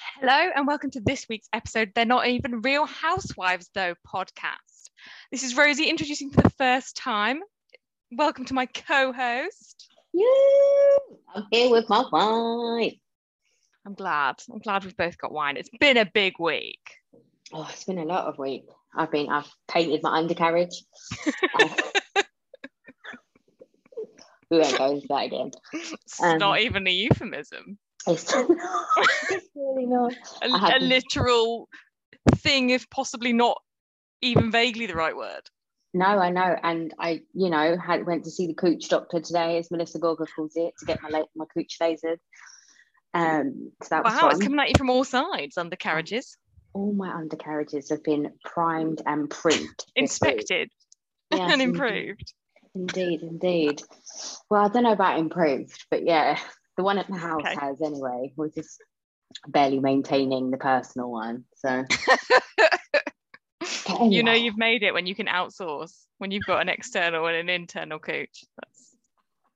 Hello, and welcome to this week's episode. They're not even real housewives, though, podcast. This is Rosie introducing for the first time. Welcome to my co host. Yeah, I'm here with my wine. I'm glad. I'm glad we've both got wine. It's been a big week. Oh, it's been a lot of week. I've been, I've painted my undercarriage. We won't go into that again. It's Um, not even a euphemism, It's, it's really not. a, a literal thing, if possibly not even vaguely the right word. No, I know, and I, you know, had went to see the cooch doctor today, as Melissa Gorga calls it, to get my la- my cooch lasered. Um, so that was Wow, it's coming at you from all sides, undercarriages. All my undercarriages have been primed and week. Inspected Yes, and improved. Indeed, indeed. Well, I don't know about improved, but yeah, the one at the house Okay. has anyway. We're just barely maintaining the personal one. So But You know you've made it when you can outsource, when you've got an external and an internal coach. That's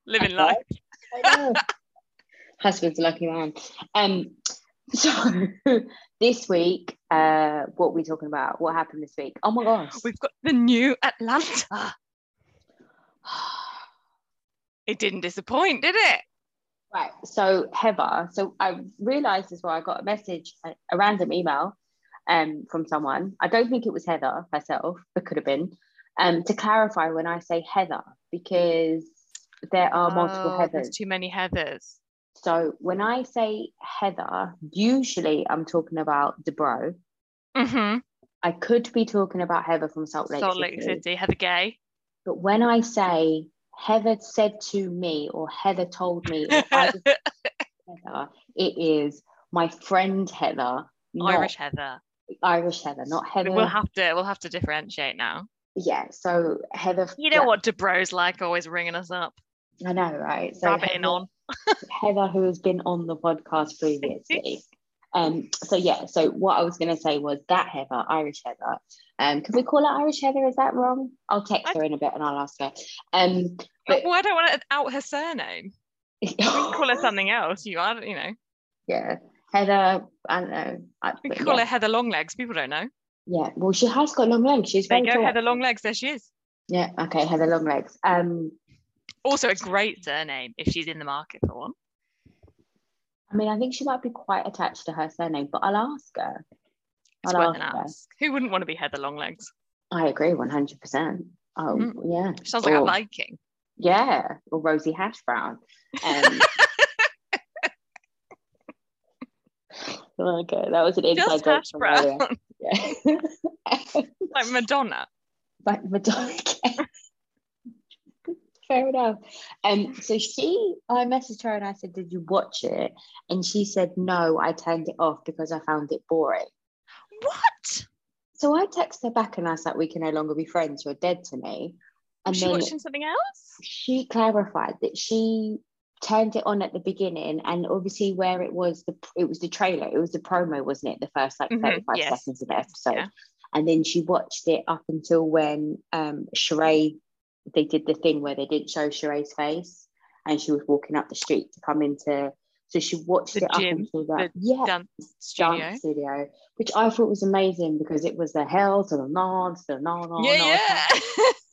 living Okay. life. I husband's a lucky man. Um, so this week, uh, what are we talking about? What happened this week? Oh my gosh. We've got the new Atlanta. It didn't disappoint, did it? Right. So Heather, so I realised as well, I got a message, a, random email um, from someone. I don't think it was Heather herself, it could have been, um, to clarify when I say Heather, because there are multiple Oh, There's Heathers. too many Heathers. So when I say Heather, usually I'm talking about Dubrow. Mm-hmm. I could be talking about Heather from Salt Lake, Salt Lake City, City, Heather Gay. but when I say Heather said to me or Heather told me, Heather, it is my friend Heather, Irish Heather. Irish Heather, not Heather. We'll have to we'll have to differentiate now. yeah, so Heather. You know yeah, what Dubrow's like, always ringing us up, I know, right? So rabbiting Heather, on. Heather, who has been on the podcast previously. Um, so yeah, so what I was gonna say was that Heather, Irish Heather. Um, can we call her Irish Heather? Is that wrong? I'll text I- her in a bit and I'll ask her. Um, but- Well, I don't want to out her surname. We can call her something else. You are, you know. yeah, Heather. I don't know. I, We can call yeah, her Heather Longlegs. People don't know. yeah. Well, she has got long legs. She's There very you go, tall. Heather Longlegs. There she is. Yeah. Okay, Heather long legs. Um, Also a great surname if she's in the market for one. I mean, I think she might be quite attached to her surname, but I'll ask her. I'll ask her. ask. Who wouldn't want to be Heather Longlegs? I agree, one hundred percent. Oh, Mm. yeah. She sounds like a Viking. Yeah, or Rosie Hash Brown. Um, okay, that was an inside joke from brown, earlier. Yeah. like Madonna. Like Madonna. Fair enough. Um, so she, I messaged her and I said, "Did you watch it?" And she said, "No, I turned it off because I found it boring." What? So I texted her back and I was like, "We can no longer be friends. You're dead to me." And she watching something else? she clarified that she turned it on at the beginning and obviously where it was the it was the trailer it was the promo wasn't it the first like Mhm, 35 yes. seconds of the episode Yeah. and then she watched it up until when um Sheree they did the thing where they didn't show Sheree's face and she was walking up the street to come into so she watched The it gym, up until that yeah Dance studio. dance studio which I thought was amazing because it was the hell to the nod to the nod yeah,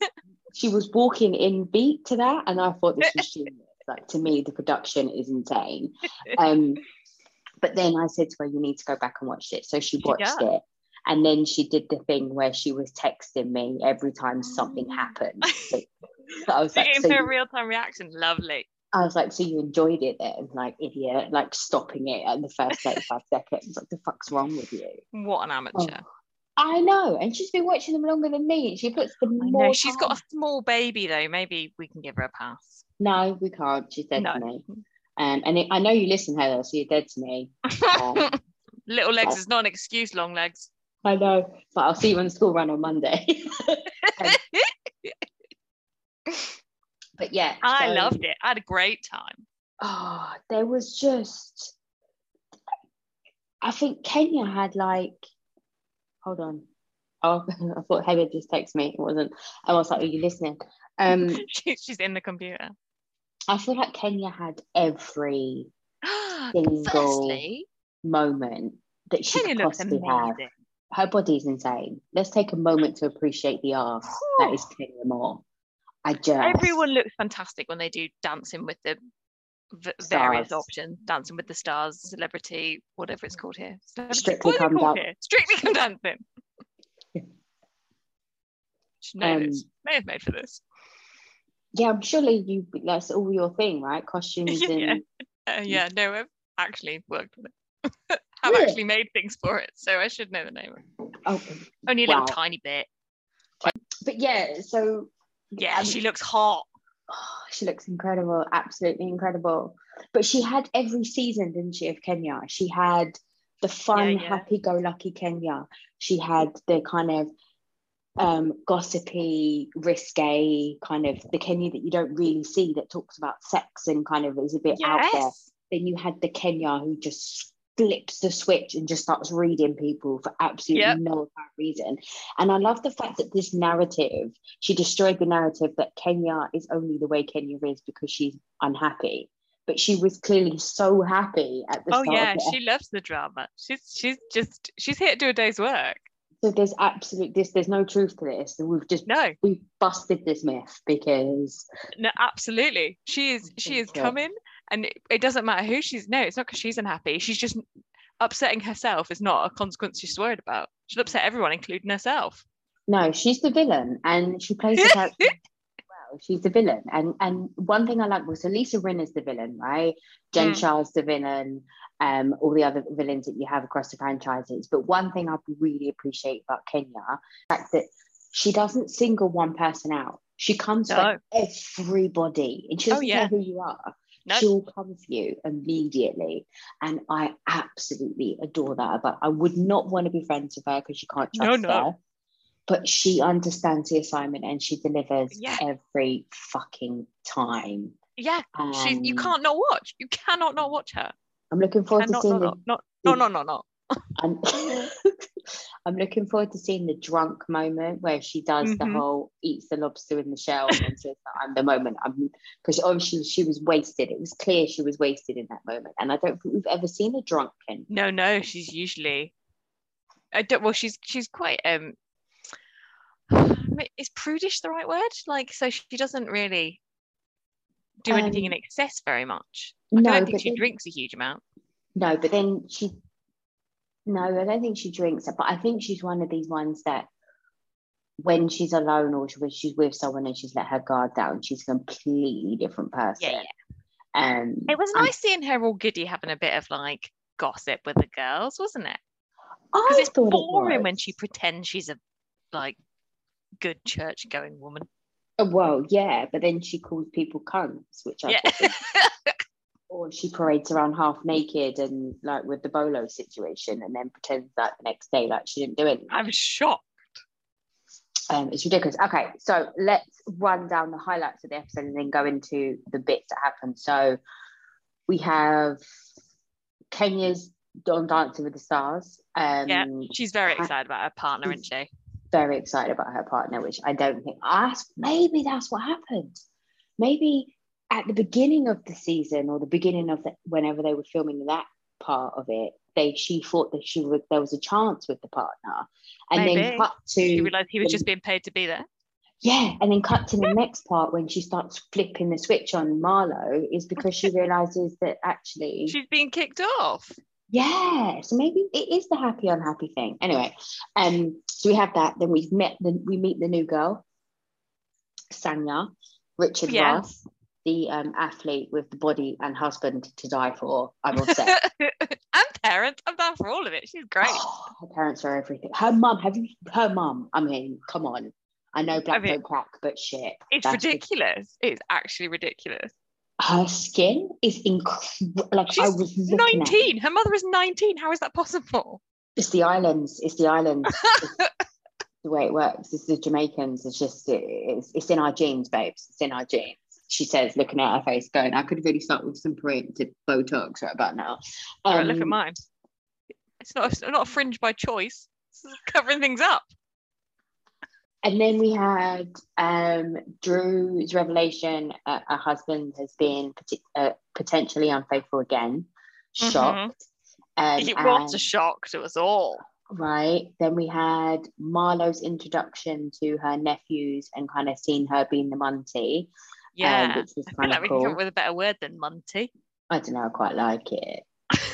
yeah. she was walking in beat to that and i thought this was genius like to me the production is insane um but then i said to her you need to go back and watch it so she watched does. it and then she did the thing where she was texting me every time something Oh. happened so, so i was like so her real time reaction. Lovely. i was like so you enjoyed it then like idiot like stopping it at the first 35 seconds what the fuck's wrong with you What an amateur. i know and she's been watching them longer than me she puts the I more know. She's got a small baby though. Maybe we can give her a pass. no we can't she said No. to me um, and it, i know you listen heather so you're dead to me Um, Little legs but- is not an excuse, long legs. I know, but I'll see you on the school run on Monday. but yeah, I so- loved it. I had a great time. Oh, there was just, I think Kenya had like, hold on. Oh, I thought Heather just texted me. It wasn't. I was like, are you listening? Um, She- She's in the computer. I feel like Kenya had every Single. Firstly, moment that she Kenya could possibly have. Her body's insane. Let's take a moment to appreciate the art that is Kenya Moore. I just Everyone looks fantastic when they do dancing with the v- various options, dancing with the stars, celebrity, whatever it's called here. Celebrity, Strictly Come called Dan- here? Strictly Come Dancing. Should Um. May have made for this. yeah, I'm surely you that's all your thing, right? Costumes Yeah. and Uh, yeah, no, I've actually worked with it. I've Really? actually made things for it, so I should know the name. oh, Only a Wow. little tiny bit. but yeah, so Yeah, um, she looks hot. oh, she looks incredible, absolutely incredible. But she had every season, didn't she, of Kenya? She had the fun, Yeah, yeah. happy-go-lucky Kenya. She had the kind of um, gossipy, risque kind of the Kenya that you don't really see that talks about sex and kind of is a bit out there. Then you had the Kenya who just flips the switch and just starts reading people for absolutely Yep. no apparent reason. And I love the fact that this narrative, she destroyed the narrative that Kenya is only the way Kenya is because she's unhappy. But she was clearly so happy at the Oh yeah, she loves the drama. She's she's just she's here to do a day's work. So there's absolute this. There's no truth to this. We've just No, we've busted this myth because no, absolutely. She is she is coming, and it, it doesn't matter who she's. No, it's not because she's unhappy. She's just upsetting herself is not a consequence she's worried about. She'll upset everyone, including herself. no, she's the villain and she plays the character well. She's the villain, and and one thing I like was so Lisa is the villain, right? Jen Mm. Shah's the villain. Um, all the other villains that you have across the franchises. But one thing I really appreciate about Kenya, the fact that she doesn't single one person out. She comes for everybody, and she Oh, doesn't yeah. care who you are. No, she'll come for you immediately. And I absolutely adore that. But I would not want to be friends with her because you can't No, trust no. her. But she understands the assignment and she delivers Yeah. every fucking time. yeah, she's you um, can't not watch. You cannot not watch her. I'm looking forward to seeing not not not no no no no. I'm, I'm looking forward to seeing the drunk moment where she does the Mhm. whole eats the lobster in the shell and says that I'm the moment. I'm because obviously she was wasted. It was clear she was wasted in that moment, and I don't think we've ever seen a drunken. No, no, she's usually. I don't. Well, she's she's quite um. Is prudish the right word? Like, so she doesn't really do anything in Um, excess very much. Like, no, I don't think she drinks a huge amount. No, but then she. No, I don't think she drinks it, but I think she's one of these ones that when she's alone or when she's with someone and she's let her guard down, she's a completely different person. Yeah, yeah. Um, It was nice seeing her all giddy, having a bit of like gossip with the girls, wasn't it? I Because it's thought it boring when she pretends she's a like good church going woman. Oh, Well, yeah, but then she calls people cunts, which I Yeah. or she parades around half naked and like with the bolo situation, and then pretends that the next day like she didn't do anything. I'm shocked. Um, it's ridiculous. Okay, so let's run down the highlights of the episode and then go into the bits that happened. So we have Kenya's on Dancing with the Stars. Um, Yeah, She's very excited about her partner, isn't she? very excited about her partner, which I don't think. I maybe that's what happened. Maybe at the beginning of the season or the beginning of the, whenever they were filming that part of it, they she thought that she would there was a chance with the partner, and then cut to She realised he was just being paid to be there. Yeah, and then cut to the next part when she starts flipping the switch on Marlo is because she realizes that actually, She's being kicked off. yeah, so maybe it is the happy unhappy thing. Anyway, um, so we have that. Then we've met the we meet the new girl, Sanya, Richard Yeah. Ross, the um, athlete with the body and husband to die for. I'm upset. and parents. I'm down for all of it. She's great. her parents are everything. Her mum, have you? Her mum. I mean, come on. I know black mean, don't crack, but shit. It's ridiculous. It's actually ridiculous. her skin is incredible. Like I was looking at 19. Her mother is 19. How is that possible? It's the islands. It's the islands. It's the way it works. It's the Jamaicans. It's just it's, it's in our genes, babes. It's in our genes. She says, looking at her face, going, "I could really start with some preemptive Botox right about now." All right, look at Um, mine. It's not, it's not a fringe by choice. It's covering things up. And then we had um, Drew's revelation: uh, her husband has been uh, potentially unfaithful again. Mhm. Shocked. Um, it was a shock to us all. right. Then we had Marlo's introduction to her nephews and kind of seeing her being the Munty, Yeah. which was kind like of we can come cool. up with a better word than Monty. I don't know, I quite like it.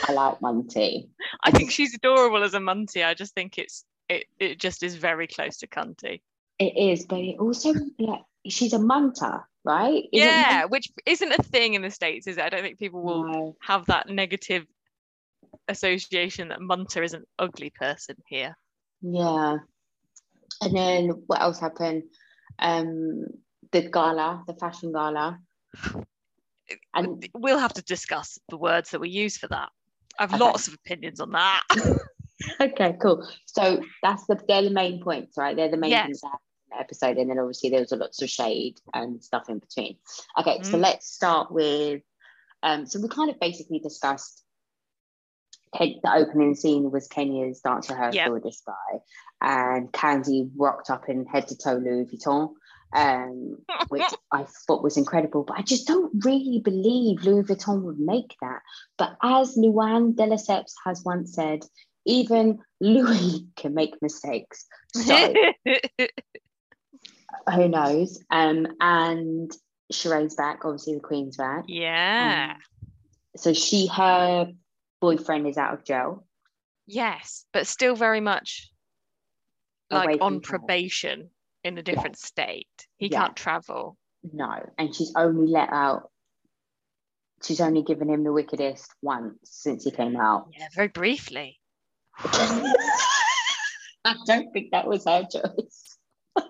I like Monty. I think she's adorable as a Monty. I just think it's it, it just is very close to Cunty. It is, but it also like she's a munter, right? Isn't Yeah, which isn't a thing in the States, is it? I don't think people will No. have that negative association that Munter is an ugly person here. Yeah. And then what else happened? Um, the gala, the fashion gala. And We'll have to discuss the words that we use for that. I've Okay. lots of opinions on that. okay, cool. So that's the they're the main points, right? They're the main Yes. things that the episode, and then obviously there was a lots of shade and stuff in between. Okay, so Mm. let's start with um, so we kind of basically discussed the opening scene was Kenya's dance rehearsal Yep. with this guy, and Kandi rocked up in head to toe Louis Vuitton, um, which I thought was incredible. But I just don't really believe Louis Vuitton would make that. But as Luann de Lesseps has once said, even Louis can make mistakes. So who knows? Um, and Sheree's back, obviously the Queen's back. yeah. Um, so she, her boyfriend is out of jail. Yes, but still very much like on probation in a different state. He Yeah. can't travel. No, and she's only let out. She's only given him the wickedest once since he came out. Yeah, very briefly. I don't think that was her choice.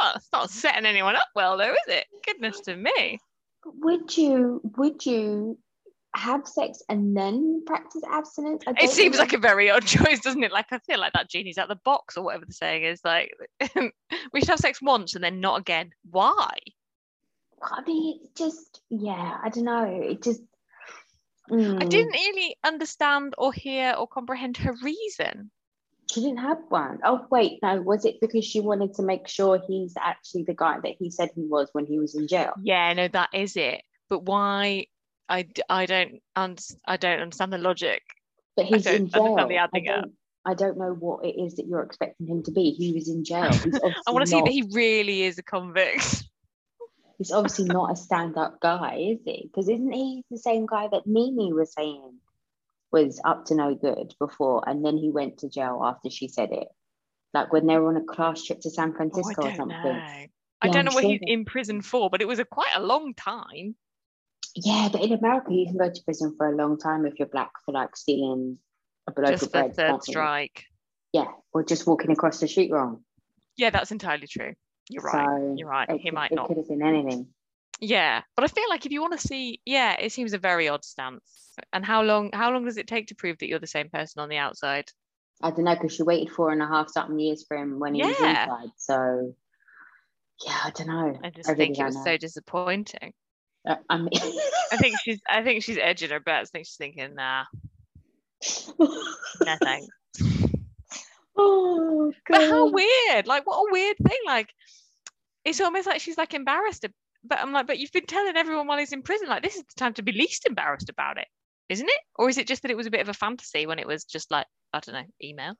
Well, it's not setting anyone up well, though, is it? Goodness to me. would you? Would you have sex and then practice abstinence? It seems like a very odd choice, doesn't it? Like I feel like that genie's out of the box or whatever the saying is. Like we should have sex once and then not again. Why? I mean, it just yeah. I don't know. It just. Mm. I didn't really understand or hear or comprehend her reason. She didn't have one. Oh wait, no. Was it because she wanted to make sure he's actually the guy that he said he was when he was in jail? Yeah, no, that is it. But why? I, I don't un- I don't understand the logic. But he's in jail. I don't, I don't know what it is that you're expecting him to be. He was in jail. He's I want to see that he really is a convict. He's obviously not a stand-up guy, is he? Because isn't he the same guy that Mimi was saying was up to no good before, and then he went to jail after she said it, like when they were on a class trip to San Oh, I or don't something. know. I don't know what he's in prison for, but it was a quite a long time. Yeah, but in America, you can go to prison for a long time if you're black for like stealing a loaf just of bread. third strike. Yeah, or just walking across the street wrong. Yeah, that's entirely true. You're right. You're right. It, He might it not. could have been anything. Yeah, but I feel like if you want to see, yeah, it seems a very odd stance. And how long? How long does it take to prove that you're the same person on the outside? I don't know because she waited four and a half something years for him when he was inside. So yeah, I don't know. I just I really think it was know. so disappointing. Uh, I mean, I think she's. I think she's edging her bets. I think she's thinking, nah, no thanks. oh But how weird! Like, what a weird thing. Like, it's almost like she's like embarrassed. But I'm like, but you've been telling everyone while he's in prison, like, this is the time to be least embarrassed about it, isn't it? Or is it just that it was a bit of a fantasy when it was just like, I don't know, email?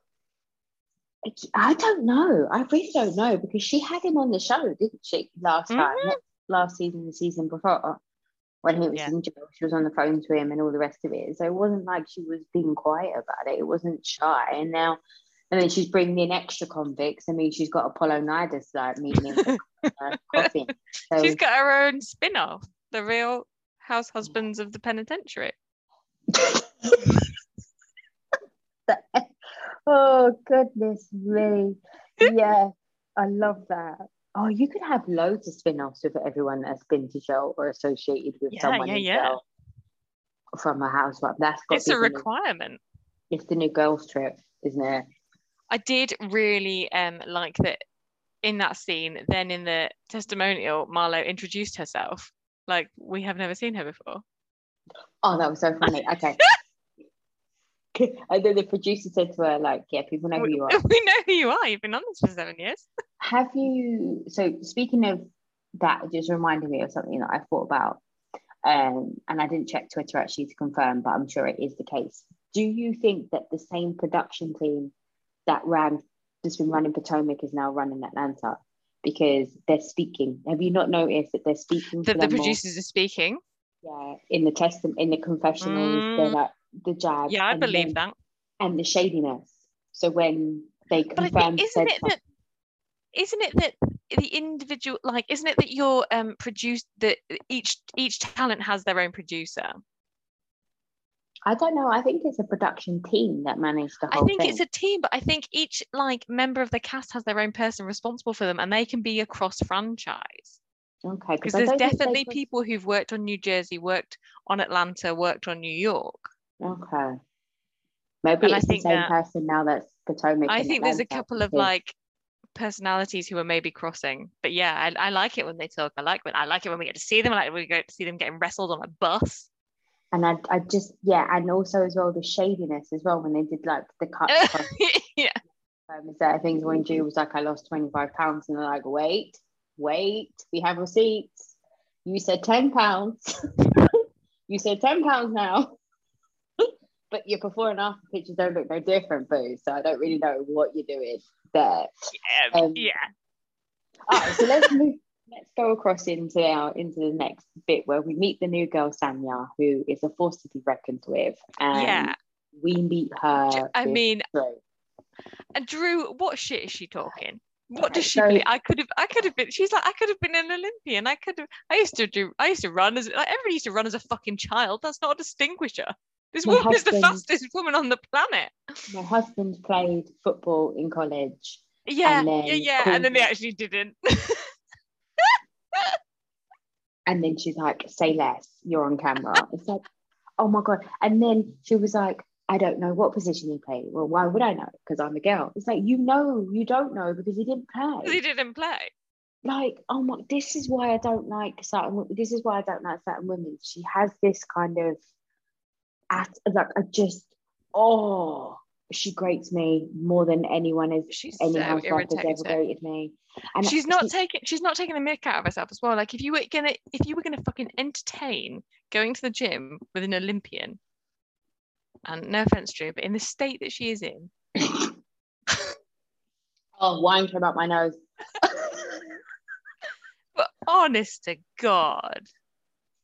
I don't know. I really don't know because she had him on the show, didn't she? Last time, Mhm. not last season, the season before, when he was Yeah. in jail, she was on the phone to him and all the rest of it. So it wasn't like she was being quiet about it. It wasn't shy. And now, and then she's bringing in extra convicts. I mean, she's got Apollo Nida's like meeting uh. So She's got her own spin off, The Real House Husbands of the Penitentiary. oh goodness me. Yeah, I love that. Oh, you could have loads of spin-offs with everyone that's been to jail or associated with Yeah, someone yeah, in yeah. jail from a housewife. That's got It's a be the new- requirement. it's the new girls trip, isn't it? I did really um like that in that scene. Then in the testimonial, Marlo introduced herself. Like we have never seen her before. Oh, that was so funny. Okay. and then the producer said to her, like, yeah, people know who you are. we know who you are. You've been on this for seven years. Have you so speaking of that, it just reminded me of something that I thought about. Um, and I didn't check Twitter actually to confirm, but I'm sure it is the case. Do you think that the same production team that ran, that's been running Potomac, is now running Atlanta? Because they're speaking. Have you not noticed that they're speaking? That the them more? producers are speaking. Yeah, in the test, in the confessionals, they're Mm. like the jab. Yeah, I and believe that. And the shadiness. So when they But confirm, think, isn't it that isn't it that the individual like isn't it that your um produce that each each talent has their own producer? I don't know. I think it's a production team that managed the I think thing. it's a team, but I think each like member of the cast has their own person responsible for them and they can be across franchise. okay Because there's definitely people who've worked on New Jersey, worked on Atlanta, worked on New York. Okay. Maybe And I it's the same that- person now that's Potomac. I think there's a couple of like personalities who are maybe crossing. But yeah, I, I like it when they talk. I like when I like it when we get to see them. I like when we get to see them getting wrestled on a bus. And I, I just yeah, and also as well the shadiness as well when they did like the cut yeah. um, of things when Drew was like I lost 25 pounds and they're like wait wait we have receipts you said 10 pounds you said 10 pounds now but your before and after pictures don't look no different boo so I don't really know what you're doing there Yeah. Um, yeah. all right so let's move let's go across into our into the next bit where we meet the new girl Sanya who is a force to be reckoned with and Yeah. we meet her I mean, Drew. and Drew, what shit is she talking? What does she so-? I could have, I could have been. She's like, I could have been an Olympian. I could have. I used to do. I used to run as like everybody used to run as a fucking child. That's not a distinguisher. This My woman is the fastest woman on the planet. my husband played football in college. Yeah, yeah, yeah. And then they actually didn't. and then she's like say less. You're on camera. It's like oh my god. And then she was like i don't know what position he played. Well why would i know? Because i'm a girl. It's like you know you don't know because he didn't Because play. He didn't play. like oh my this is why i don't like certain this is why i don't like certain women. She has this kind of at like i just oh she grates me more than anyone has She's any so housewife has ever grated me. And She's not she- taking. She's not taking the mick out of herself as well. Like if you were gonna, if you were gonna fucking entertain going to the gym with an Olympian, and no offense, Drew, but in the state that she is in, oh wine came out my nose. But honest to God,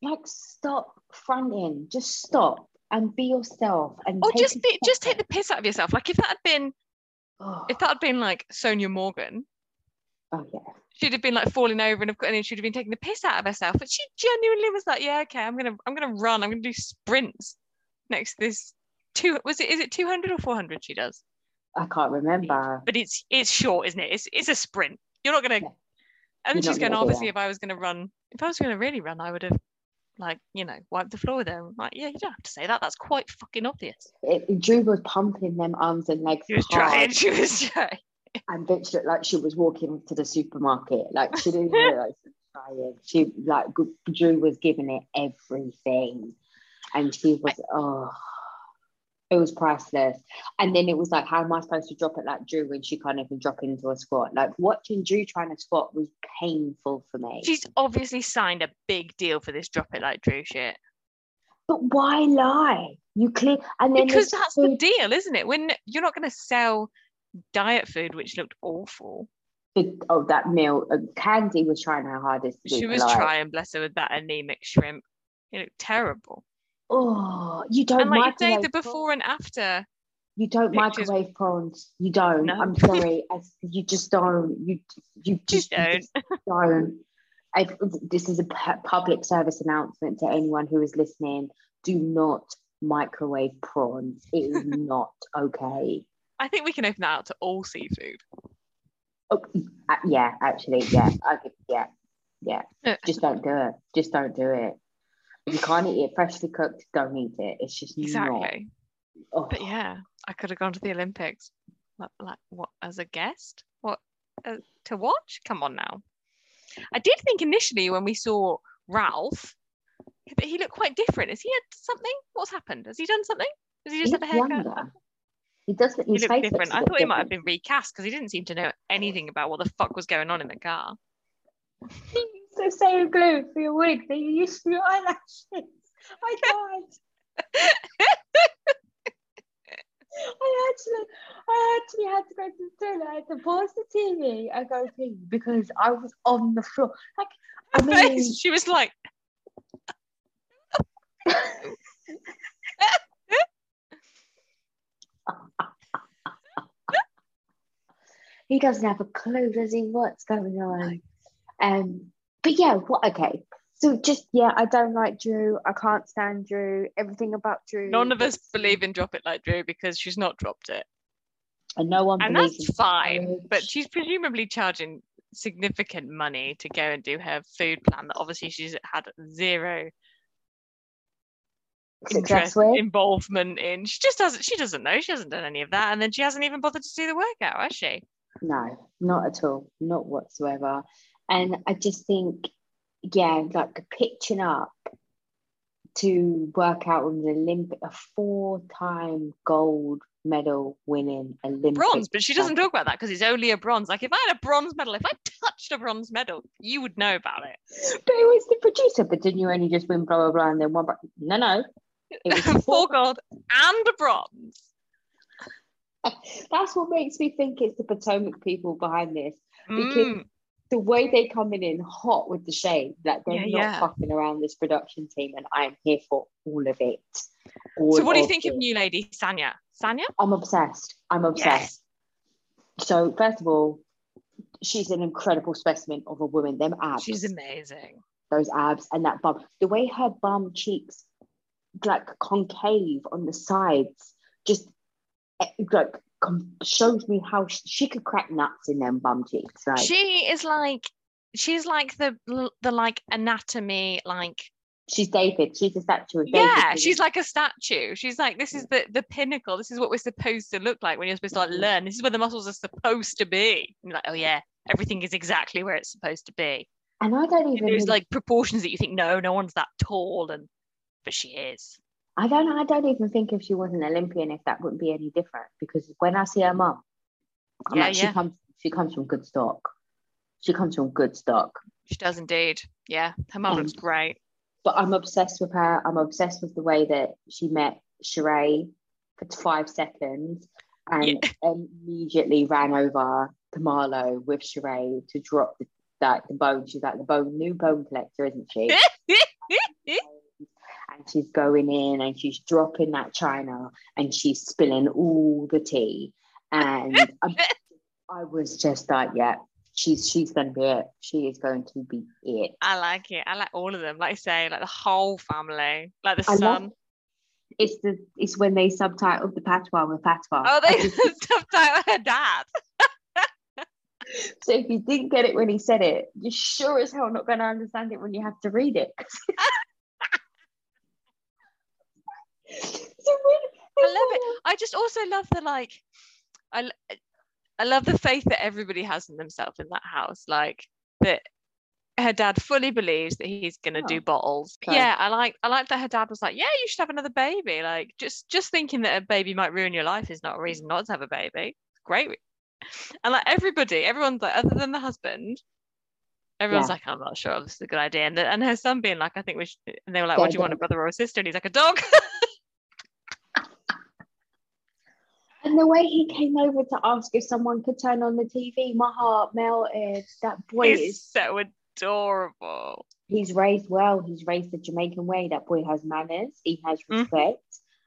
like stop fronting. Just stop and be yourself and or just be, just take the piss out of yourself. Like if that had been, oh, if that had been like Sonia Morgan, oh, yeah she'd have been like falling over and, and she'd have been taking the piss out of herself. But she genuinely was like, yeah, okay, I'm gonna, I'm gonna run. I'm gonna do sprints next to this. Two was it? Is it 200 or 400? She does. i can't remember but it's it's short, isn't it? It's it's a sprint. You're not gonna. Yeah. And then she's going, gonna obviously, that. if I was gonna run, if I was gonna really run, I would have, like, you know, wipe the floor with them like, yeah, you don't have to say that. That's quite fucking obvious. it, drew was pumping them arms and legs She was hard, trying. She was trying. and bitch looked like she was walking to the supermarket like she didn't realize she was trying she like drew was giving it everything and she was oh it was priceless and then it was like how am i supposed to drop it like drew when she can't even drop into a squat like watching drew trying to squat was painful for me She's obviously signed a big deal for this drop it like Drew shit. but why lie you clear and then Because that's the deal, isn't it? When you're not gonna sell diet food, which looked awful. the- oh that meal uh, Kandi was trying her hardest to She was polite. trying, bless her, with that anemic shrimp. It looked terrible. Oh you don't And like you say, microwave the prawns. before and after. You don't pictures. microwave prawns. You don't. No. I'm sorry. As you just don't. You you just, you don't. just don't. I, this is a public service announcement to anyone who is listening. Do not microwave prawns. It is not okay. I think we can open that out to all seafood. Oh, uh, yeah, actually, yeah, I yeah, yeah. Uh. Just don't do it. Just don't do it. You can't eat it freshly cooked, don't eat it. It's just not. Exactly. Oh, But yeah, I could have gone to the Olympics. Like, like what as a guest? What uh, to watch? Come on now. I did think initially when we saw Ralph that he looked quite different. Has he had something? What's happened? Has he done something? Has he he just had a haircut? younger. He does. He looked different. looks I thought he might have been recast because he didn't seem to know anything about what the fuck was going on in the car. The same glue for your wig that you used for your eyelashes. I died. I actually, I actually had to go to the toilet. I had to pause the TV and go pee because I was on the floor. Like, I mean, face, she was like, he doesn't have a clue, does he? What's going on? Um, but yeah, what? Okay, so just yeah, I don't like Drew. I can't stand Drew. Everything about Drew. none of us believe in Drop It Like Drew because she's not dropped it. and no one. And that's in fine. But she's presumably charging significant money to go and do her food plan that obviously she's had zero interest, with. involvement in. She just doesn't she doesn't know. She hasn't done any of that. And then she hasn't even bothered to do the workout, has she? No, not at all, not whatsoever. And I just think, yeah, like pitching up to work out on the Olympic, a four-time gold medal winning Olympic Bronze, but she doesn't talk about that because it's only a bronze. Like if I had a bronze medal, if I touched a bronze medal, you would know about it. But it was the producer. But didn't you only just win blah blah blah and then one? bro- No, no. It was Four four. gold and a bronze. That's what makes me think it's the Potomac people behind this. Because Mm. The way they come in in hot with the shade, like they're Yeah, not yeah. fucking around this production team, and I'm here for all of it. All So what do you think of new lady Sanya? Sanya? I'm obsessed. I'm obsessed. So first of all, she's an incredible specimen of a woman. Them abs, She's amazing. those abs, and that bum. The way her bum cheeks, like concave on the sides, just eh, like com- shows me how she, she could crack nuts in them bum cheeks. Like She is like she's like the the like anatomy like she's David. She's a statue of David. yeah she's like a statue she's like this is the the pinnacle this is what we're supposed to look like when you're supposed to like learn this is where the muscles are supposed to be and you're like oh yeah everything is exactly where it's supposed to be and I don't And even. there's like proportions that you think no no one's that tall and but she is I don't. I don't even think if she was an Olympian, if that wouldn't be any different. Because when I see her mum, I'm Yeah, like, she comes. She comes from good stock. She comes from good stock. she does indeed yeah her mum looks Um, great but I'm obsessed with her. I'm obsessed with the way that she met Sheree for five seconds and immediately ran over to Marlo with Sheree to drop the, that the bone. She's like the bone new bone collector, isn't she? and she's going in and she's dropping that china and she's spilling all the tea. And I, um, I was just like, yeah, she's she's gonna be it. She is going to be it. I like it I like all of them like I say like the whole family like the I love son It's the it's when they subtitle the patois with patois. oh they out her dad so if you didn't get it when he said it, you're sure as hell not going to understand it when you have to read it. I love it. I just also love the like, I, I love the faith that everybody has in themselves in that house. Like that, her dad fully believes that he's gonna Oh, do bottles. okay. Yeah, I like I like that her dad was like, yeah, you should have another baby. Like just just thinking that a baby might ruin your life is not a reason not to have a baby. Great. And like everybody, everyone's like, other than the husband. Everyone's Yeah. like, I'm not sure this is a good idea. And, the, and her son being like, I think we should. And they were like, Yeah, what do you want, a brother or a sister? And he's like, a dog. And the way he came over to ask if someone could turn on the TV, my heart melted. That boy He's is, so adorable. he's raised well. He's raised the Jamaican way. That boy has manners. He has Mhm. respect.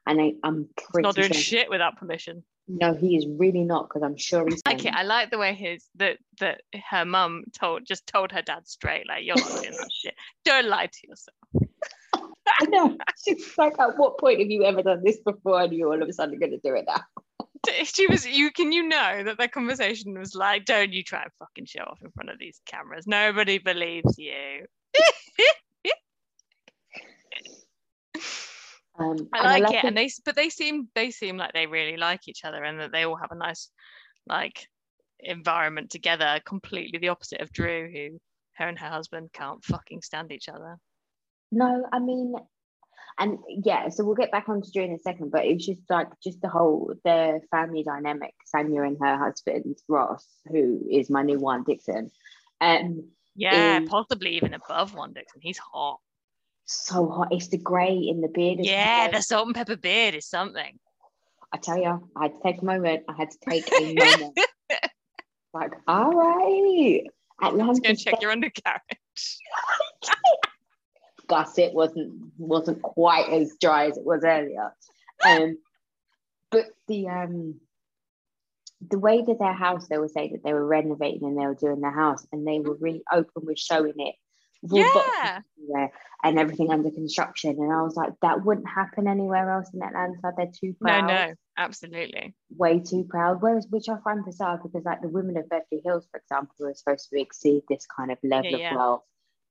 And I, I'm He's not doing sure. shit without permission. No, he is really not because I'm sure he's. I like it. I like the way his that that her mum told just told her dad straight, like you're not doing that shit. Don't lie to yourself. I know. She's like, at what point have you ever done this before and you're all of a sudden going to do it now? She was you can you know that their conversation was like, don't you try and fucking show off in front of these cameras. Nobody believes you. Um, I like it, the- and they but they seem they seem like they really like each other, and that they all have a nice like environment together. Completely the opposite of Drew, who her and her husband can't fucking stand each other. No, I mean, and yeah, so we'll get back onto Drew in a second, but it was just like just the whole the family dynamic, Sanya and her husband Ross, who is my new Juan, Dixon. Um, Yeah, is possibly even above Juan Dixon. He's hot. so hot. It's the grey in the beard. Yeah, the salt and pepper beard is something. I tell you, I had to take a moment. I had to take a moment. like, all right. Let's Atlantis go check your undercarriage. gusset wasn't wasn't quite as dry as it was earlier. Um, but the um the way that their house, they were saying that they were renovating and they were doing their house, and they were really open with showing it. with all boxes Yeah. and everything under construction. And I was like, that wouldn't happen anywhere else in Atlanta. They're too proud. no, no, absolutely. way too proud. Whereas, which I find bizarre because, like, the women of Beverly Hills, for example, are supposed to exceed this kind of level Yeah, yeah. of wealth,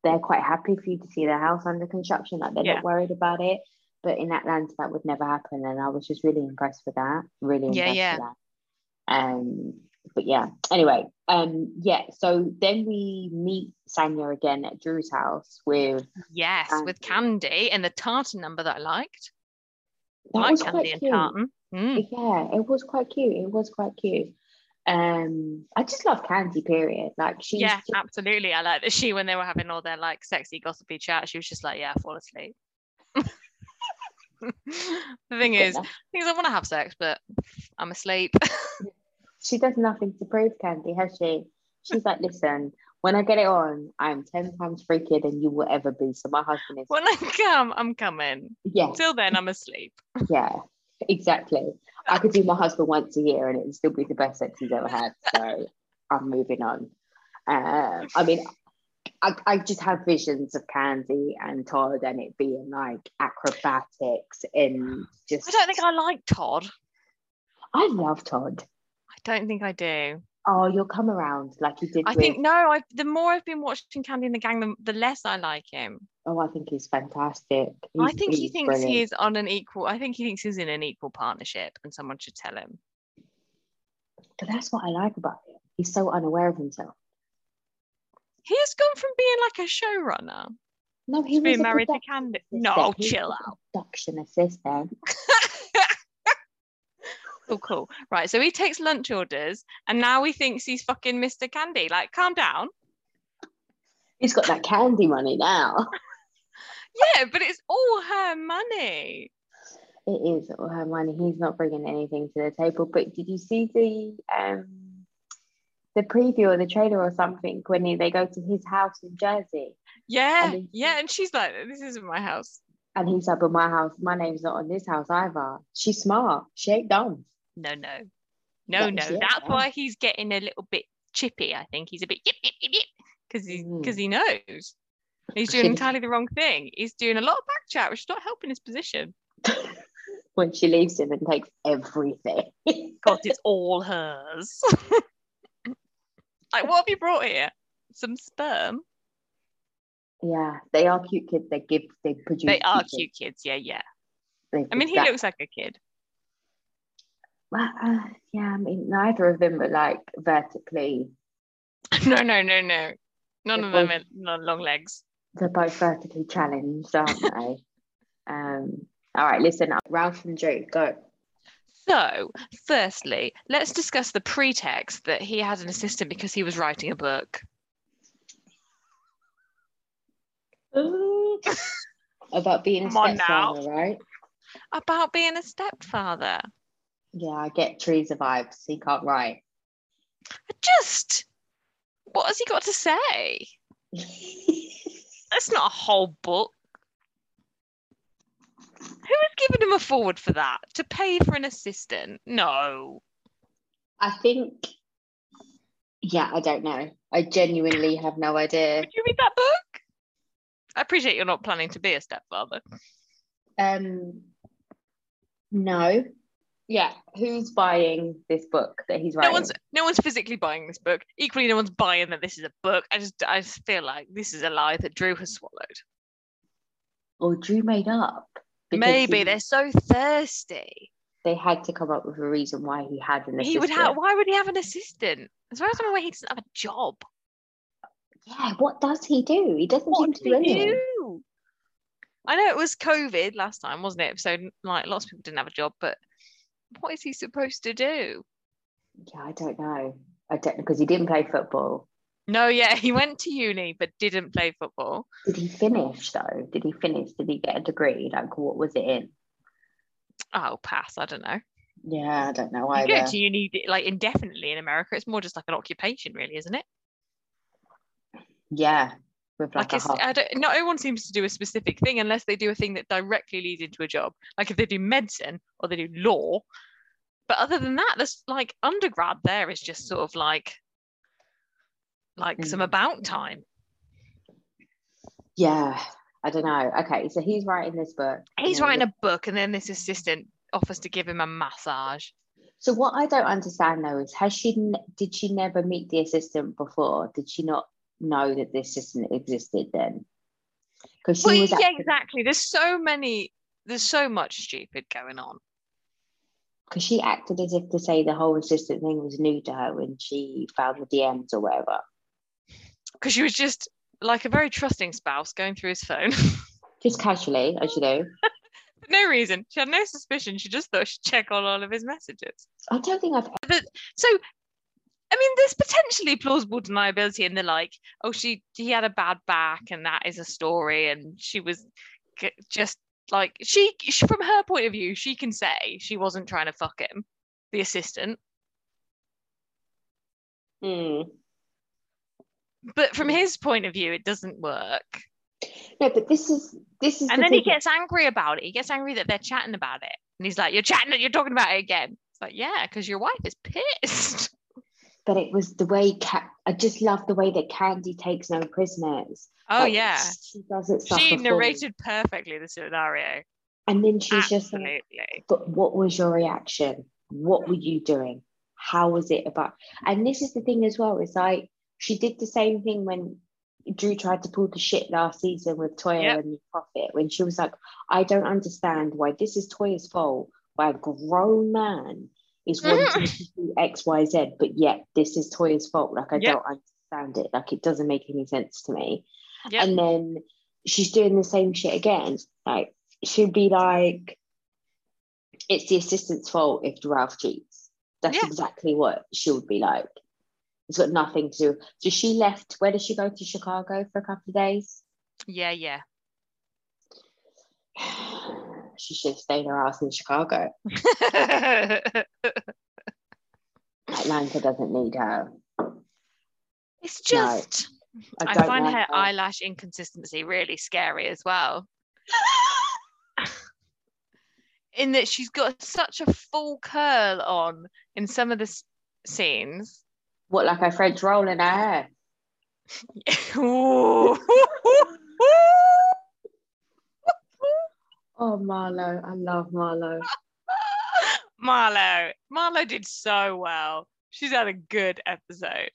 they're quite happy for you to see their house under construction. Like, they're Yeah. not worried about it. But in Atlanta, that would never happen. And I was just really impressed with that. Really Yeah, impressed yeah. with that. Um, but yeah, anyway, um, yeah, so then we meet Sanya again at Drew's house with Yes, with Kandi. Kandi and the tartan number that I liked. that I like was Kandi quite and cute. tartan. Mm. Yeah, it was quite cute. It was quite cute. Um, I just love Kandi, period. Like she Yeah, just- absolutely. I like that she when they were having all their like sexy gossipy chat, she was just like, Yeah, fall asleep. the thing is, things I want to have sex, but I'm asleep. she does nothing to prove, Kandi, has she? She's like, listen, when I get it on, I'm 10 times freakier than you will ever be. So my husband is, when I come, I'm coming. yeah, Till then, I'm asleep. yeah, exactly. I could do my husband once a year and it would still be the best sex he's ever had. So I'm moving on. Uh, I mean, I, I just have visions of Kandi and Todd and it being like acrobatics and just. I don't think I like Todd. I love Todd. I don't think I do. Oh, you'll come around like you did. I with, think no. I the more I've been watching Kandi and the Gang, the, the less I like him. Oh, I think he's fantastic. I think he he's thinks he brilliant. is on an equal. I think he thinks he's in an equal partnership, and someone should tell him. But that's what I like about him. He's so unaware of himself. He has gone from being like a showrunner No, he was being married to Kandi. No, chill out. Production assistant. cool, cool. Right, so he takes lunch orders, and now he thinks he's fucking Mr. Kandi. Like, calm down. He's got that Kandi money now. Yeah, but it's all her money. It is all her money. He's not bringing anything to the table. But did you see the um the preview or the trailer or something when he, they go to his house in Jersey Yeah, then- yeah. And she's like, "This isn't my house." and he's like, "But my house, my name's not on this house either." She's smart. She ain't dumb. No, no, no, no. was That's why he's getting a little bit chippy. I think he's a bit yip yip yip yip because he because Mm. he knows he's doing entirely the wrong thing. He's doing a lot of back chat, which is not helping his position. when she leaves him and takes everything. God, it's all hers. like, what have you brought here? Some sperm. yeah, they are cute kids. They give, they produce. They are kids. cute kids. Yeah, yeah. I mean, he that- looks like a kid. Well, uh, yeah, I mean, neither of them are like vertically. no, no, no, no. None They're of them are long legs. They're both vertically challenged, aren't they? um. All right, listen up, Ralph and Drew, go. So, firstly, let's discuss the pretext that he had an assistant because he was writing a book. About being a Come stepfather, right? about being a stepfather. Yeah, I get Teresa vibes. He can't write. Just what has he got to say? That's not a whole book. Who has given him a forward for that? To pay for an assistant? No. I think. Yeah, I don't know. I genuinely have no idea. Would you read that book? I appreciate you're not planning to be a stepfather. Um, no. Yeah, who's buying this book that he's writing? No one's no one's physically buying this book. Equally, no one's buying that this is a book. I just I just feel like this is a lie that Drew has swallowed. or Drew made up. Maybe he- they're so thirsty. they had to come up with a reason why he had an assistant. He would have. Why would he have an assistant? As far as I'm aware, he doesn't have a job. Yeah, what does he do? He doesn't seem to do anything. I know it was COVID last time, wasn't it? So like lots of people didn't have a job, but what is he supposed to do? Yeah, I don't know. I don't because he didn't play football. No, yeah, he went to uni but didn't play football. Did he finish though? Did he finish? Did he get a degree? Like what was it in? Oh, pass. I don't know. Yeah, I don't know either. You go to uni like indefinitely in America. It's more just like an occupation, really, isn't it? Yeah, with like, Like, it's. I don't, not everyone seems to do a specific thing unless they do a thing that directly leads into a job. Like if they do medicine or they do law. But other than that, there's like undergrad there is just sort of like like some Mm. about time. Yeah, I don't know. Okay, so he's writing this book. He's writing a book and then this assistant offers to give him a massage. So what I don't understand though is has she did she never meet the assistant before? Did she not know that this assistant existed then? Because she Well, yeah, actually, exactly. There's so many there's so much stupid going on. because she acted as if to say the whole assistant thing was new to her when she found the DMs or whatever. Because she was just like a very trusting spouse going through his phone. Just casually, as you do. For no reason. She had no suspicion. She just thought she'd check on all of his messages. I don't think I've So, I mean, there's potentially plausible deniability in the like, oh, she he had a bad back, and that is a story, and she was just like she, she from her point of view, she can say she wasn't trying to fuck him, the assistant, Hmm. but from his point of view, it doesn't work. No, but this is this is And the then he gets angry about it. He gets angry that they're chatting about it, and he's like, "You're chatting, you're talking about it again." It's like, yeah, because your wife is pissed. but it was the way Ca- I just love the way that Kandi takes no prisoners. Oh Like, yeah, she does it. she narrated perfectly the scenario. and then she's just like, but what was your reaction? What were you doing? How was it about? And this is the thing as well. It's like she did the same thing when Drew tried to pull the shit last season with Toya Yep. and Profit when she was like, I don't understand why this is Toya's fault. Why a grown man is Mm-hmm. wanting to do X, Y, Z, but yet this is Toya's fault. Like I Yep. don't understand it. Like it doesn't make any sense to me. Yep. And then she's doing the same shit again. Like she'd be like, it's the assistant's fault if Ralph cheats. That's Yeah. exactly what she would be like. It's got nothing to do. So she left. Where did she go to Chicago for a couple of days? Yeah, yeah. She should have stayed her ass in Chicago. Atlanta doesn't need her. it's just I, don't find like her eyelash inconsistency really scary as well. In that she's got such a full curl on in some of the s- scenes. What, like a French roll in her hair? Oh, Marlo. I love Marlo. Marlo. Marlo did so well. She's had a good episode.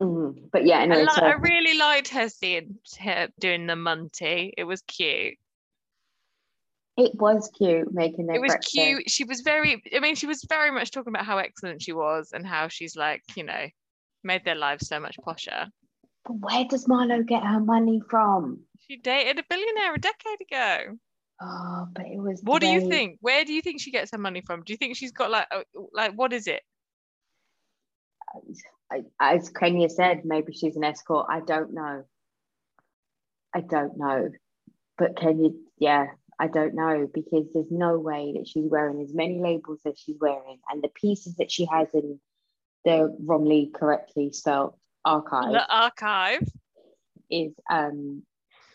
Mm, But yeah, I, li- so I really liked her seeing her doing the Monty. It was cute. it was cute making their it was breakfast. cute. She was very, I mean, she was very much talking about how excellent she was and how she's like, you know, made their lives so much posher. But where does Marlo get her money from? She dated a billionaire a decade ago. Oh, but it was. What do you think? Where do you think she gets her money from? Do you think she's got like, like, what is it? As Kenya said, maybe she's an escort. I don't know. I don't know. But Kenya, yeah, I don't know because there's no way that she's wearing as many labels as she's wearing, and the pieces that she has in the wrongly correctly spelled archive The archive. is um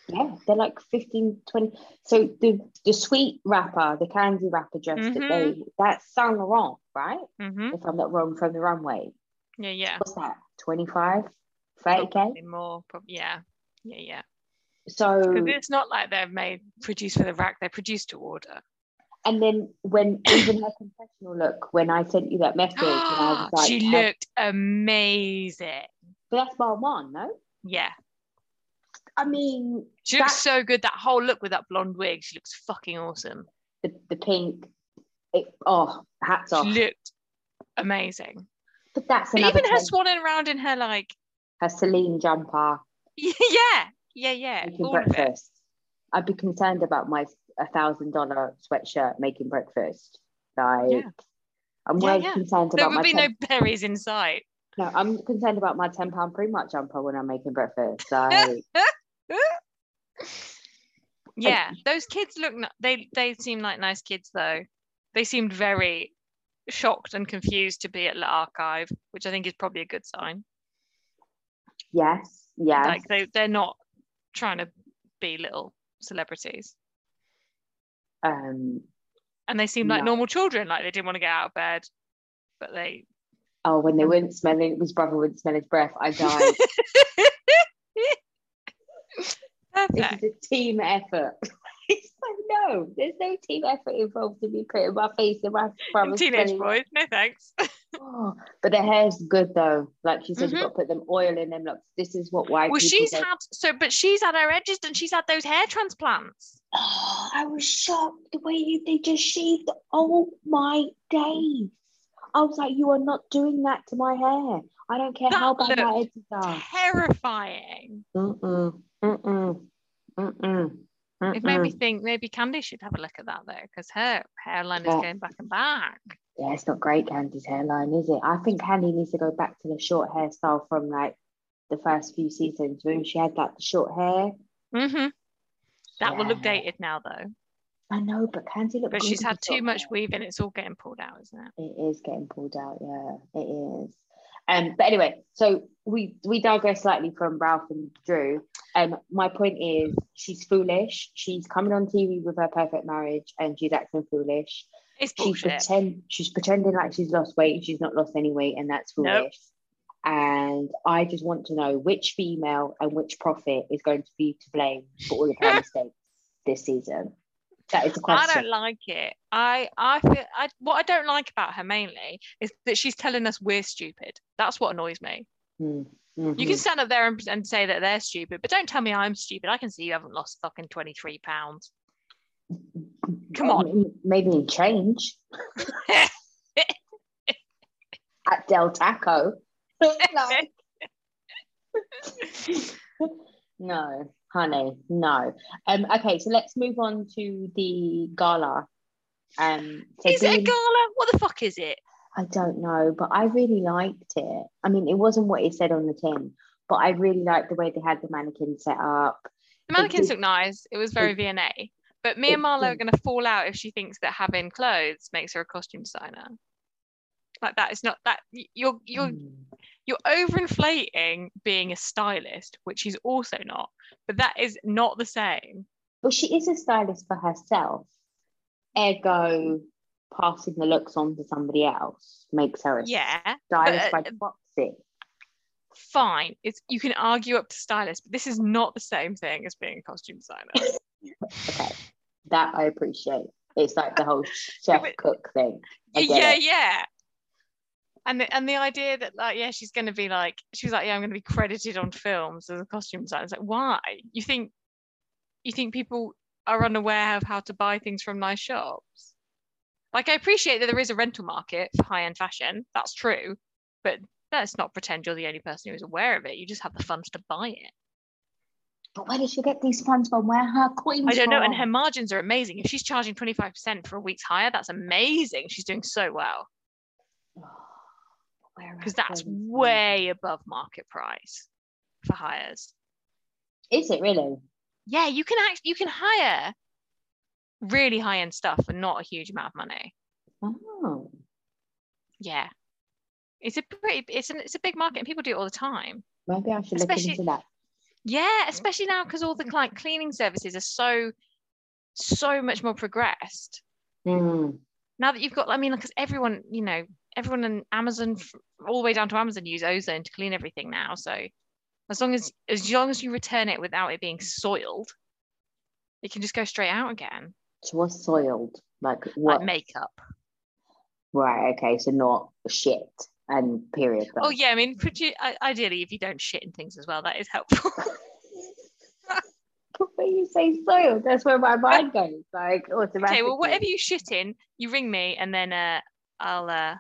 yeah they're like 15 20 so the the sweet rapper the candy rapper dress that they that's Saint Laurent right hmm if I'm not wrong from the runway Yeah, yeah. what's that 25 30k Probably more. Prob- yeah, yeah, yeah. so it's not like they're made produced for the rack. They're produced to order. and then when even her confessional look when I sent you that message and I was like she looked amazing. but that's bar one no Yeah, I mean she looks so good. That whole look with that blonde wig, she looks fucking awesome. the, the pink it, oh hats off She looked amazing. but that's But even her thing. swanning around in her like, her Celine jumper yeah, yeah, yeah, making all of it. breakfast. I'd be concerned about my a thousand dollar sweatshirt making breakfast. Like Yeah. I'm Yeah, well yeah. concerned There about would my be ten- no berries in sight. No, I'm concerned about my ten pound Primark jumper when I'm making breakfast. So yeah, those kids look. They they seem like nice kids though. They seemed very shocked and confused to be at the archive, which I think is probably a good sign. yes, yes. Like they they're not trying to be little celebrities, um. and they seem like No. normal children. Like they didn't want to get out of bed, but they. Oh, when they wouldn't smell it, his brother wouldn't smell his breath. I died. Perfect. This is a team effort. it's like no, there's no team effort involved in me putting my face in my brother's Teenage boys, no thanks. Oh, but the hair's good though. Like she said, Mhm. you've got to put them oil in them. Look, this is what white Well, she's do. had so, but she's had her edges and she's had those hair transplants. Oh, I was shocked the way you, they just shaved. Oh my days! I was like, you are not doing that to my hair. I don't care That how bad my edges are. Terrifying. Mm-mm, mm-mm, mm-mm, It made me think maybe Kandi should have a look at that though, because her hairline is going back and back. Yeah, it's not great, Kandi's hairline, is it? I think Kandi needs to go back to the short hairstyle from like the first few seasons when she had like the short hair. hmm That will look dated now though. I know, but Kandi looked But she's had too much hair. weave and it's all getting pulled out, isn't it? It is getting pulled out, yeah, it is. Um, but anyway, so we we digress slightly from Ralph and Drew. Um, my point is she's foolish. She's coming on TV with her perfect marriage and she's acting foolish. It's She bullshit. pretend she's pretending like she's lost weight she's not lost any weight, and that's foolish. Nope. And I just want to know which female and which prophet is going to be to blame for all of her mistakes this season. That is the I don't like it. I I feel I what I don't like about her mainly is that she's telling us we're stupid. That's what annoys me. Hmm, You can stand up there and, and say that they're stupid, but don't tell me I'm stupid. I can see you haven't lost fucking 23 pounds. come on. Maybe in change at Del Taco. Like, no, honey, no. Um, okay, so let's move on to the gala. Um, so is it a gala? What the fuck is it? I don't know, but I really liked it. I mean, it wasn't what it said on the tin, but I really liked the way they had the mannequin set up. The mannequins look nice. It was very V&A. But me and Marlo are going to fall out if she thinks that having clothes makes her a costume designer. Like that is not that you're you're Hmm. You're overinflating being a stylist, which she's also not. But that is not the same. But she is a stylist for herself. Ergo, passing the looks on to somebody else makes her a Yeah, stylist but, by uh, proxy. fine. It's you can argue up to stylist, but this is not the same thing as being a costume designer. Okay, that I appreciate. It's like the whole chef cook thing. Yeah, it. yeah. And the, and the idea that like yeah she's going to be like she was like yeah I'm going to be credited on films as a costume designer. It's like why you think you think people are unaware of how to buy things from nice shops? Like I appreciate that there is a rental market for high end fashion. That's true, but let's not pretend you're the only person who's aware of it. You just have the funds to buy it. But where did she get these funds from? Where her coins I don't know, and her margins are amazing. If she's charging 25% for a week's hire, that's amazing. She's doing so well. Where are her because that's way above market price for hires. Is it really? Yeah, you can act, you can hire really high end stuff for not a huge amount of money. Oh, Yeah, it's a pretty it's an, it's a big market and people do it all the time. maybe I should Especially- look into that. Yeah, especially now because all the like cleaning services are so so much more progressed. Mm. Now that you've got, I mean, because everyone, you know, everyone in Amazon, all the way down to Amazon, use ozone to clean everything now. So as long as as long as you return it without it being soiled, it can just go straight out again, So what's soiled? Like what? like makeup. right. Okay. So not shit and period. Oh yeah, I mean, pretty ideally, if you don't shit in things as well, that is helpful. But when you say soiled, that's where my mind goes. Like automatically. okay, well, whatever you shit in, you ring me, and then uh, I'll uh,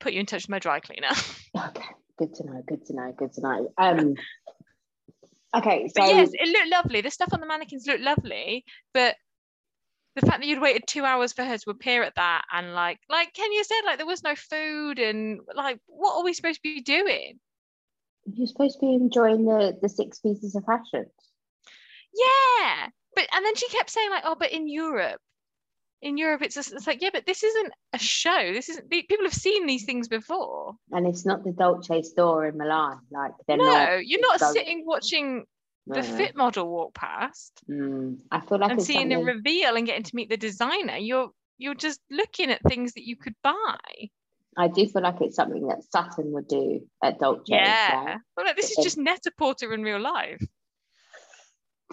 put you in touch with my dry cleaner. Okay. Good to know. Good to know. Good to know. Um. Okay. So But yes, it looked lovely. The stuff on the mannequins looked lovely, but the fact that you'd waited two hours for her to appear at that and like like Kenya said, like there was no food and like what are we supposed to be doing? You're supposed to be enjoying the the six pieces of fashion. Yeah. But and then she kept saying, like, oh, but in Europe, in Europe, it's just, it's like, yeah, but this isn't a show. This isn't people have seen these things before. And it's not the Dolce store in Milan. Like they're no, not you're not Dolce- sitting watching the No. fit model walk past Mm, I feel like and seeing the reveal and getting to meet the designer. You're you're just looking at things that you could buy. I do feel like it's something that Sutton would do at Dolce. Yeah. like, Well, like, this is But just Net-a-Porter in real life.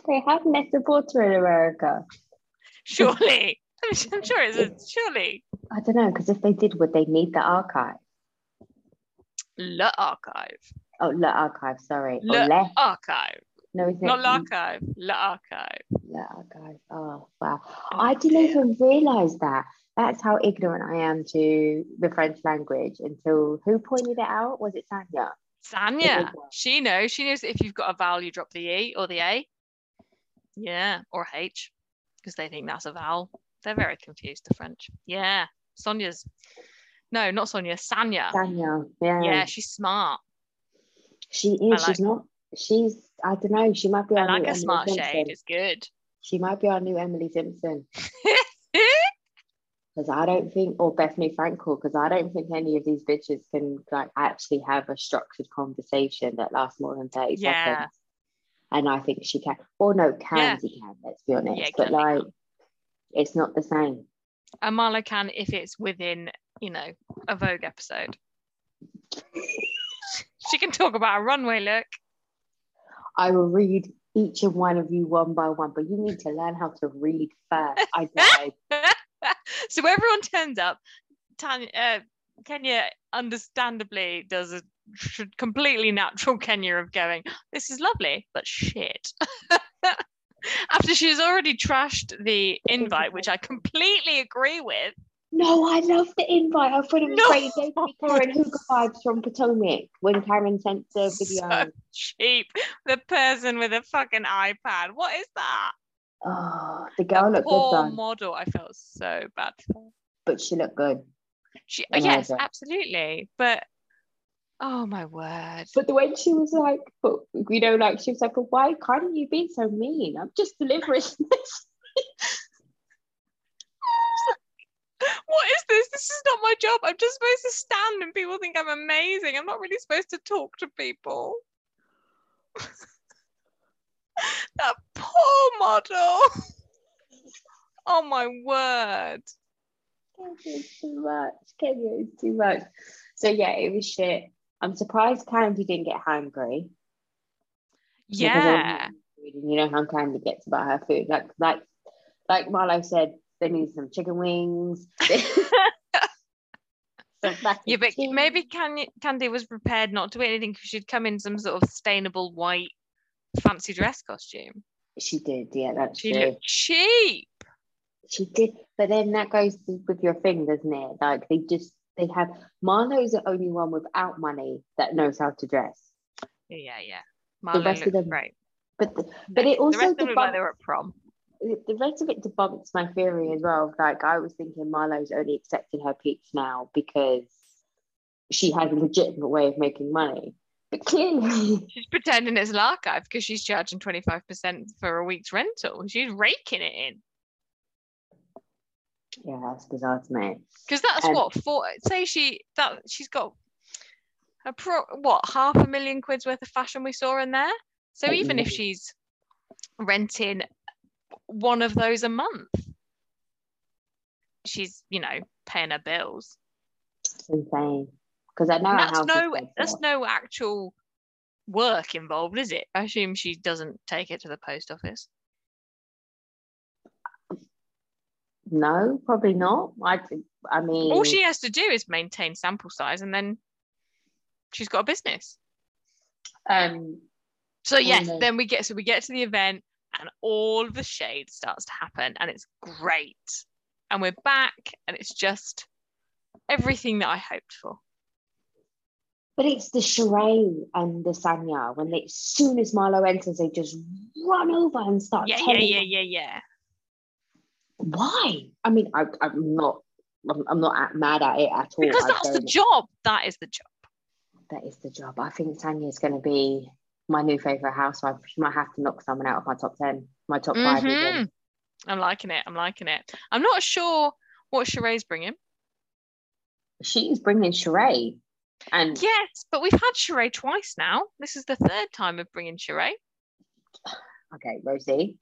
they have Net-a-Porter in America. Surely. I'm I'm sure it's surely. I don't know because if they did, would they need the archive? Le Archive. Oh, Le Archive. Sorry, Le or Le. Archive. No, isn't Not? L'Archive. Le Archive. Le Archive. Oh wow! Oh, I didn't dear. even realise that. That's how ignorant I am to the French language until who pointed it out? Was it Sanya? Sanya, she knows. She knows if you've got a vowel, you drop the E or the A. Yeah, or H, because they think that's a vowel. They're very confused, the French. Yeah, Sonia's. No, not Sonia, Sanya. Sanya. Yeah. Yeah, she's smart. She is. I she's like not. She's. I don't know. She might be. I like a Emily smart Simpson. shade. It's good. She might be our new Emily Simpson because I don't think, or Bethenny Frankel, because I don't think any of these bitches can like actually have a structured conversation that lasts more than thirty Yeah. seconds. And I think she can. Or no, Kandi can. Let's be honest. Yeah, but like. It's not the same. Marlo can if it's within, you know, a Vogue episode. she can talk about a runway look. I will read each and one of you one by one, but you need to learn how to read first. I died. so everyone turns up. Tanya, uh, Kenya understandably does a completely natural Kenya of going, this is lovely, but shit. After she's already trashed the invite, which I completely agree with. No, I love the invite. I thought it was No. great. It gave me Karen vibes from Potomac when Karen sent the video. So cheap. The person with a fucking iPad. What is that? Oh, the girl looked good though, model. I felt so bad for but she looked good. She, yes, absolutely. But oh my word. But the way she was like, but you know, like she was like, but why can't you be so mean? I'm just delivering this. what is this? This is not my job. I'm just supposed to stand and people think I'm amazing. I'm not really supposed to talk to people. that poor model. oh my word. Kenya is too much. Kenya is too much. So yeah, it was shit. I'm surprised Kandi didn't get hungry. Yeah. and you know how Kandi gets about her food. Like like like Marlo said, they need some chicken wings. some Yeah, but maybe Kandi, Kandi was prepared not to eat anything because she'd come in some sort of sustainable white fancy dress costume. she did. Yeah, that's She true. looked cheap. She did, but then that goes with your thing, doesn't it? Like they just they have Marlo's the only one without money that knows how to dress. Yeah, yeah. The rest of them- right. But the, but it the also rest like they debunks- were at prom. the rest of it debunks my theory as well. Like I was thinking Marlo's only accepting her peeps now because she has a legitimate way of making money. But clearly, She's pretending it's an archive because she's charging 25% for a week's rental. She's raking it in. Yeah, that's bizarre to me. Because that's Um, what for say she that she's got a pro what half a million quid's worth of fashion we saw in there. So Eight even if she's renting one of those a month, she's you know paying her bills. It's insane. Because I know And that's no that's no actual work involved, is it? I assume she doesn't take it to the post office. No, probably not. I, I mean, All she has to do is maintain sample size, and then she's got a business. um, So yes, no. then we get so we get to the event, and all of the shade starts to happen, and it's great. And we're back, and it's just everything that I hoped for. but it's the Sheree and the Sanya when they, as soon as Marlo enters, they just run over and start Yeah, yeah, yeah, yeah, yeah. Why? I mean, I, I'm not. I'm, I'm not mad at it at all. Because that's the job. That is the job. That is the job. I think Tanya's going to be my new favorite housewife. She might have to knock someone out of my top ten, my top five. Mm-hmm. even. I'm liking it. I'm liking it. I'm not sure what Sheree's bringing. She's bringing Sheree, and Yes, but we've had Sheree twice now. This is the third time of bringing Sheree. okay, Rosie,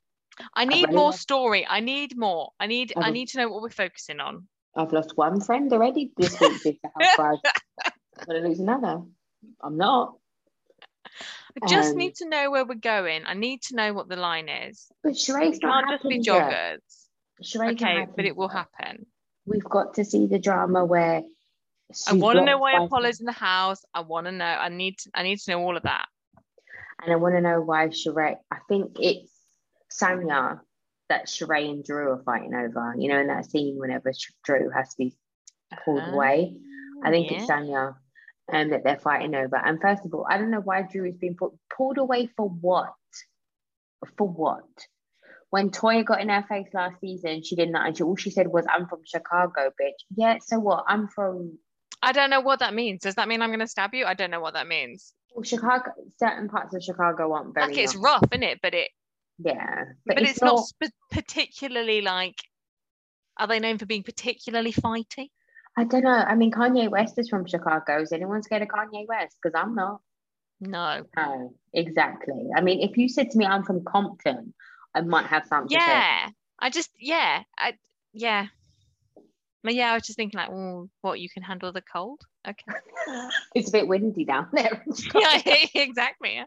I need more story. I need more. I need. I I've- need to know what we're focusing on. I've lost one friend already this week housewives. I'm going to lose another. I'm not. I just Um, need to know where we're going. I need to know what the line is. But Sheree's not can't just be joggers. Sheree's not Okay, but it will happen. We've got to see the drama where. I want to know why Apollo's in the house. I want to know. I need. To, I need to know all of that. And I want to know why Sheree. I think it's Sanya that Sheree and Drew are fighting over. You know, in that scene whenever Drew has to be pulled Ah, away. I think yeah. it's Sanya um, that they're fighting over. And first of all, I don't know why Drew is being put, pulled away for what? For what? When Toya got in her face last season, she did not. And she, all she said was, "I'm from Chicago, bitch." Yeah. So what? I'm from I don't know what that means. Does that mean I'm going to stab you? I don't know what that means. well, Chicago. Certain parts of Chicago aren't very. like it's nice. rough, isn't it? But it. Yeah, But, it's, not, sp- particularly like. Are they known for being particularly fighty? I don't know. I mean, Kanye West is from Chicago. Is anyone scared of Kanye West? Because I'm not. No. No, exactly. I mean, if you said to me I'm from Compton, I might have something to. Yeah. I just. Yeah. I. Yeah. But yeah, I was just thinking like, oh, what you can handle the cold? Okay. It's a bit windy down there. yeah. Exactly. Yeah.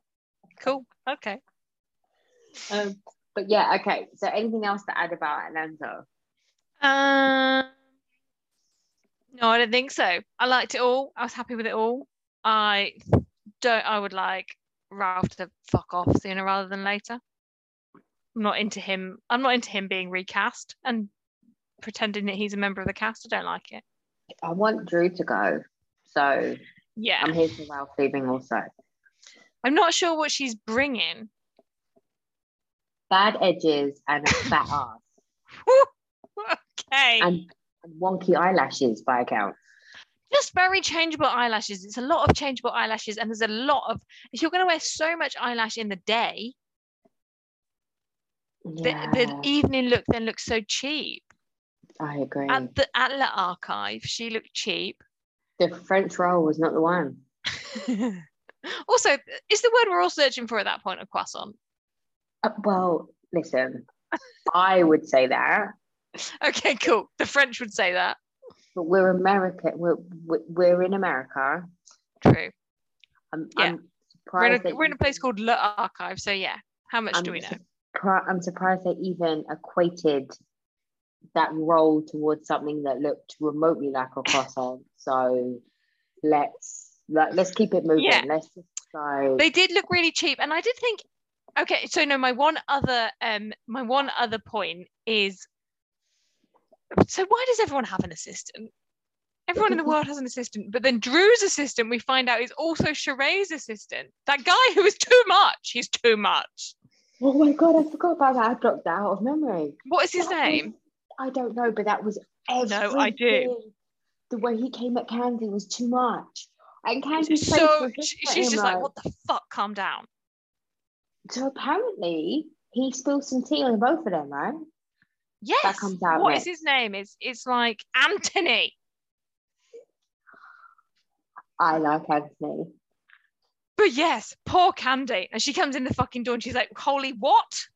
Cool. Okay. Um, but yeah, okay. So anything else to add about Atlanta? Um, no, I don't think so. I liked it all. I was happy with it all. I don't. I would like Ralph to fuck off sooner rather than later. I'm not into him. I'm not into him being recast and pretending that he's a member of the cast. I don't like it. I want Drew to go. So Yeah, I'm here for Ralph leaving also. I'm not sure what she's bringing. Bad edges and a fat ass okay, and wonky eyelashes by account. just very changeable eyelashes. It's a lot of changeable eyelashes, and there's a lot of. If you're going to wear so much eyelash in the day, the, Yeah, the evening look then looks so cheap. I agree. At the Atla archive, she looked cheap. the French roll was not the one. also, is the word we're all searching for at that point a croissant? Uh, well, listen, I would say that, Okay, cool. The French would say that. but we're American. We're we're- in America. True. I'm, Yeah. I'm We're in a, we're in a place called Le Archive, so yeah. How much do I'm we know? surpri- I'm surprised they even equated that role towards something that looked remotely like a croissant. So let's let, let's keep it moving. Yeah. Let's just go. They did look really cheap, and I did think. Okay, so no, my one other um, my one other point is. So why does everyone have an assistant? Everyone in the world has an assistant, but then Drew's assistant, we find out, is also Sheree's assistant. That guy who is too much. He's too much. oh my god, I forgot about that. I blocked that out of memory. What is his That was- name? I don't know, but that was everything. No, I do. The way he came at Kandi was too much. And Kandi's So was she- she's just like, what the fuck? Calm down. So apparently he spilled some tea on both of them, right? Yes. comes out What is his name? It's it's like Anthony. I like Anthony. But yes, poor Kandi. And she comes in the fucking door and she's like, holy what?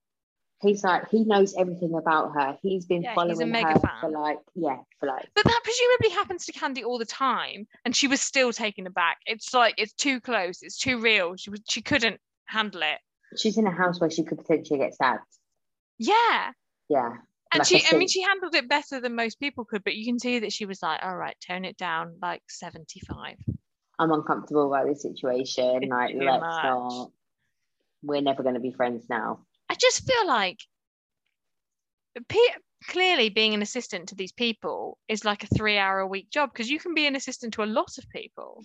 He's like he knows everything about her. He's been Yeah, he's a following mega her fan. for like yeah, for like But that presumably happens to Kandi all the time, and she was still taken aback. It's like it's too close, it's too real. She was she couldn't handle it. She's in a house where she could potentially get stabbed. Yeah. Yeah. And Like she I mean she handled it better than most people could, but you can see that she was like, all right, tone it down like 75. I'm uncomfortable about this situation. It's Like, let's much. not. We're never going to be friends now. I just feel like clearly being an assistant to these people is like a three hour a week job because you can be an assistant to a lot of people.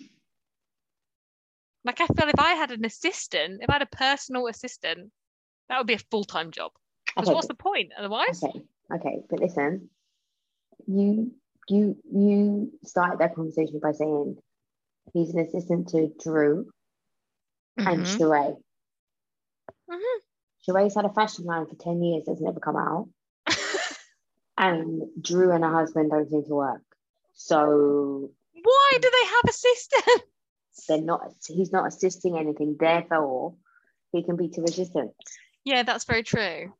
Like I feel if I had an assistant, if I had a personal assistant, that would be a full time job. Because Okay, what's the point otherwise? okay. Okay, but listen, you you you started that conversation by saying he's an assistant to Drew and Mhm. Sheree. Mhm. Sheree's had a fashion line for 10 years, that's never come out. And Drew and her husband don't seem to work. So Why do they have assistants? They're not he's not assisting anything, therefore he can be to resistance. Yeah, that's very true.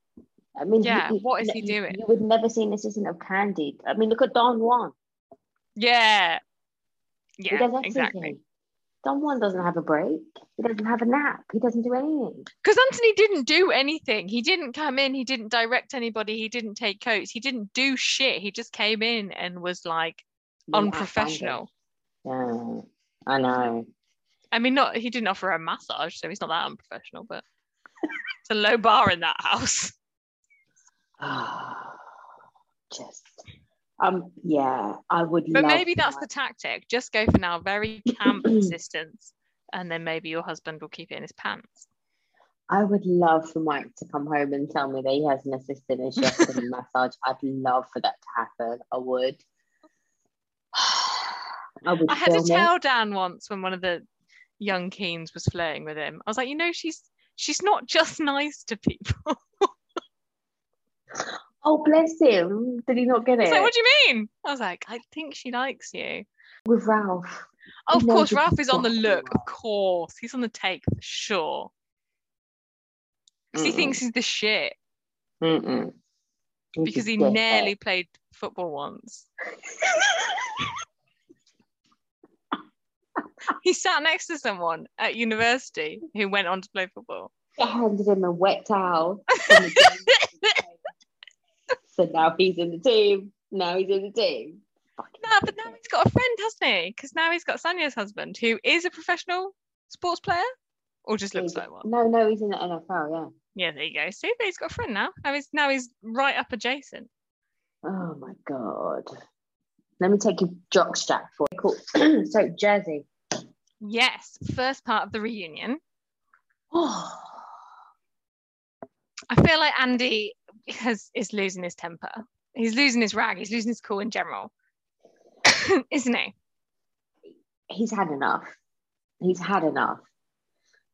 I mean, Yeah, what is he doing? You would never see an assistant of Candid. I mean, look at Don Juan. Yeah. He Yeah, exactly. Don Juan doesn't have a break. He doesn't have a nap. He doesn't do anything. Because Anthony didn't do anything. He didn't come in. He didn't direct anybody. He didn't take coats. He didn't do shit. He just came in and was like unprofessional. Yeah, I know. I mean, not he didn't offer a massage, so he's not that unprofessional. But it's a low bar in that house. Just, um, yeah, I would. But maybe that's have- the tactic. Just go for now very camp assistance, and then maybe your husband will keep it in his pants. I would love for Mike to come home and tell me that he has an assistant and she has to give him a massage. I'd love for that to happen. I would. I. I had to it. tell Dan once when one of the young Keens was flirting with him. I was like, you know, she's she's not just nice to people. Oh, bless him. Did he not get it? like, what do you mean? I was like, I think she likes you. With Ralph. Oh, of knows course, Ralph is on the look. Of course, he's on the take for sure. 'Cause he thinks he's the shit Mm-mm. Because he nearly played football once. He sat next to someone at university who went on to play football. I handed him a wet towel. from the game. so now he's in the team. Now he's in the team. Fucking No, but now he's got a friend, hasn't he? Because now he's got Sonia's husband, who is a professional sports player, or just looks He's- like one. No, no, he's in the NFL. Yeah. Yeah, there you go. See, but he's got a friend now. Now he's now he's right up adjacent. Oh my god. Let me take your jock strap for cool. so Jersey. Yes, first part of the reunion. Oh, I feel like Andy has is losing his temper. He's losing his rag. He's losing his cool in general, isn't he? he's had enough. He's had enough.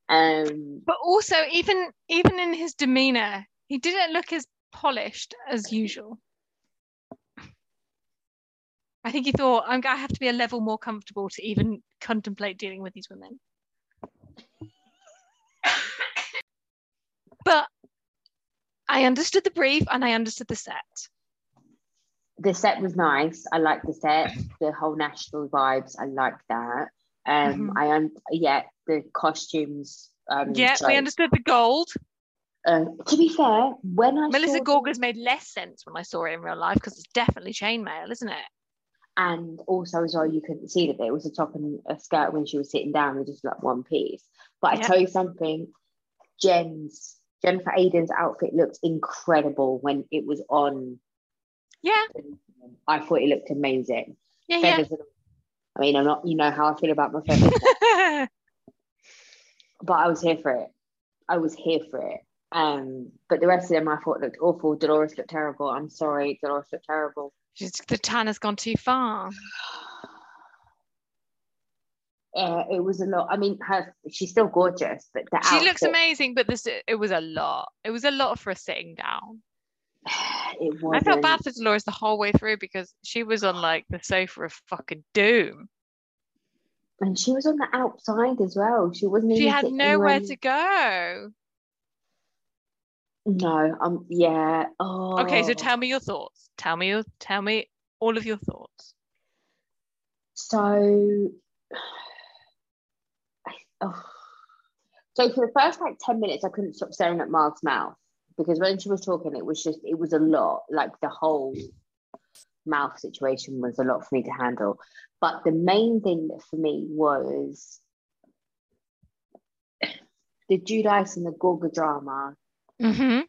Um, But also, even even in his demeanor, he didn't look as polished as usual. I think he thought, I'm gonna have to be a level more comfortable to even contemplate dealing with these women. but I understood the brief and I understood the set. the set was nice. I liked the set, the whole national vibes. I like that. Um, Mhm. I un- yeah, the costumes. Um, Yeah, we understood the gold. Uh, to be fair, when I Melissa Gorga's made less sense when I saw it in real life because it's definitely chainmail, isn't it? And also as well, you couldn't see that it was a top and a skirt when she was sitting down with just like one piece. But I tell you something, Jen's Jennifer Aydin's outfit looked incredible when it was on. Yeah, I thought it looked amazing. yeah, yeah. Feathers. and- I mean, I'm not. You know how I feel about my feathers, but I was here for it. I was here for it. Um, but the rest of them I thought looked awful. Dolores looked terrible. I'm sorry, Dolores looked terrible. The tan has gone too far. Uh, it was a lot. I mean, her she's still gorgeous, but the She looks amazing, but this it was a lot. It was a lot for sitting down. It I wasn't. felt bad for Dolores the whole way through because she was on like the sofa of fucking doom. and she was on the outside as well. She wasn't. She had nowhere anywhere- to go. No, um, yeah. Oh. Okay, so tell me your thoughts. Tell me your tell me all of your thoughts. So, oh. so for the first like 10 minutes, I couldn't stop staring at Marge's mouth because when she was talking, it was just, it was a lot. Like the whole mouth situation was a lot for me to handle. But the main thing that for me was the Judice and the Gorga drama. Mm-hmm.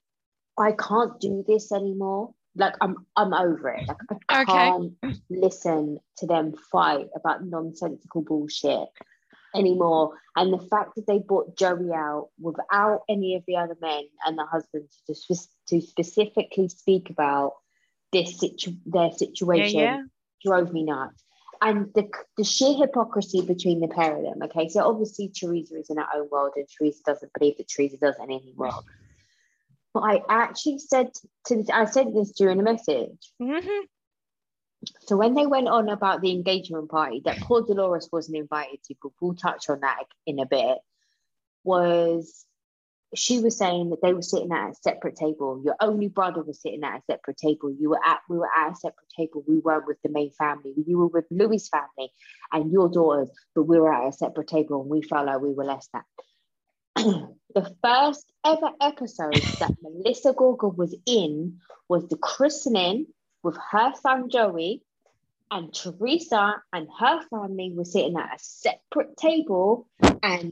I can't do this anymore. Like I'm I'm over it. Like I Okay. can't listen to them fight about nonsensical bullshit anymore. And the fact that they brought Joey out without any of the other men and the husbands to, spe- to specifically speak about this situ- their situation yeah. drove me nuts. And the, the sheer hypocrisy between the pair of them. Okay, so obviously Teresa is in her own world, and Teresa doesn't believe that Teresa does anything wrong. But I actually said to this, I said this during a message. Mhm. So when they went on about the engagement party that poor Dolores wasn't invited to, but we'll touch on that in a bit, was she was saying that they were sitting at a separate table. Your only brother was sitting at a separate table. You were at we were at a separate table. We weren't with the main family. You were with Louis' family and your daughters, but we were at a separate table and we felt like we were less than. The first ever episode that Melissa Gorga was in was the christening with her son Joey, and Teresa and her family were sitting at a separate table, and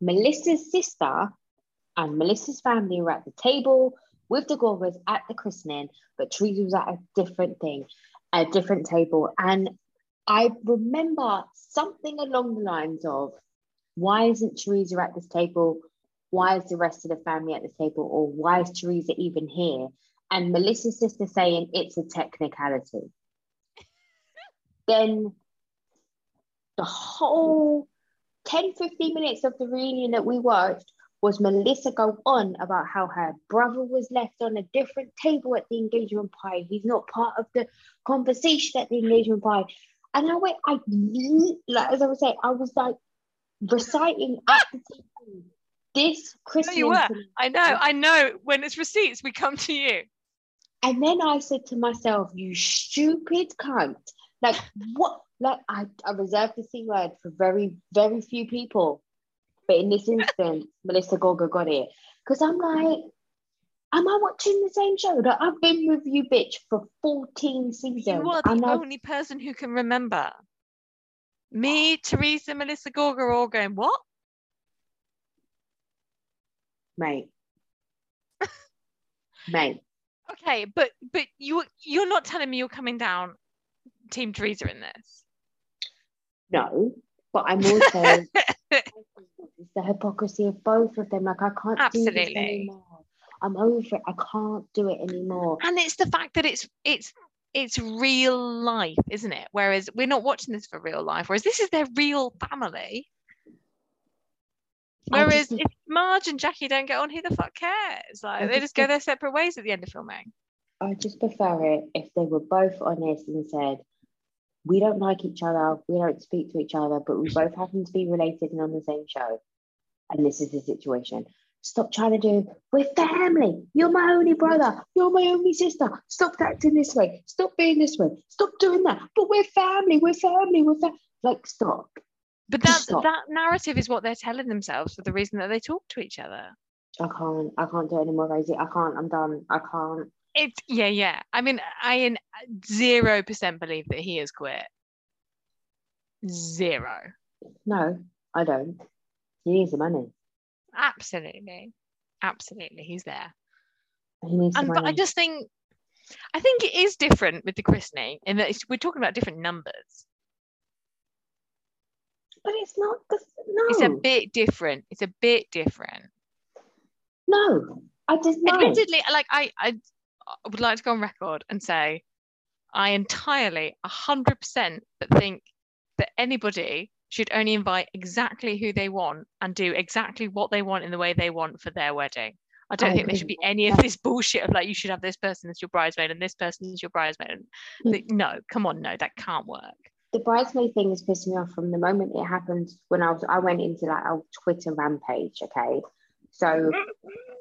Melissa's sister and Melissa's family were at the table with the Gorgas at the christening, but Teresa was at a different thing, a different table. And I remember something along the lines of, why isn't Teresa at this table? Why is the rest of the family at this table? Or why is Teresa even here? And Melissa's sister saying it's a technicality. then the whole 10, 15 minutes of the reunion that we watched was Melissa go on about how her brother was left on a different table at the engagement party. He's not part of the conversation at the engagement party. And I went, I like as I was saying, I was like reciting at the table this No, you were. I know, I know. When it's receipts, we come to you. And then I said to myself, you stupid cunt. Like what? Like I, I reserved the C word for very, very few people. But in this instance, Melissa Gorga got it. Because I'm like, am I watching the same show? Like, I've been with you, bitch, for 14 seasons. You are the and I've- only person who can remember. Me, Teresa, Melissa Gorga are all going, what? mate. mate. Okay, but but you you're not telling me you're coming down Team Teresa in this. No. But I'm also it's the hypocrisy of both of them. Like I can't do this anymore. I'm over it. I can't do it anymore. and it's the fact that it's it's it's real life, isn't it? Whereas we're not watching this for real life. Whereas this is their real family. Whereas just- if Marge and Jackie don't get on, who the fuck cares? Like I they just just go their separate ways at the end of filming. I just prefer it if they were both honest and said, we don't like each other, we don't speak to each other, but we both happen to be related and on the same show. And this is the situation. Stop trying to do, we're family. You're my only brother. You're my only sister. Stop acting this way. Stop being this way. Stop doing that. But we're family. We're family. We're fa-. like, stop. But that Stop. that narrative is what they're telling themselves for the reason that they talk to each other. I can't. I can't do it anymore, Rosie. I can't. I'm done. I can't. It's yeah, yeah. I mean, I in zero percent believe that he has quit. Zero. No, I don't. He needs the money. Absolutely. Absolutely. He's there. He And but I just think I think it is different with the christening in that it's, we're talking about different numbers. but it's not the no. It's a bit different. It's a bit different. No, I just know. Admittedly, like I, I would like to go on record and say I entirely hundred percent think that anybody should only invite exactly who they want and do exactly what they want in the way they want for their wedding. I don't I think there should be any of this bullshit of like you should have this person as your bridesmaid and this person as your bridesmaid. Mm. no, come on, no, that can't work. The bridesmaid thing has pissed me off from the moment it happened when I was I went into like a Twitter rampage. Okay, so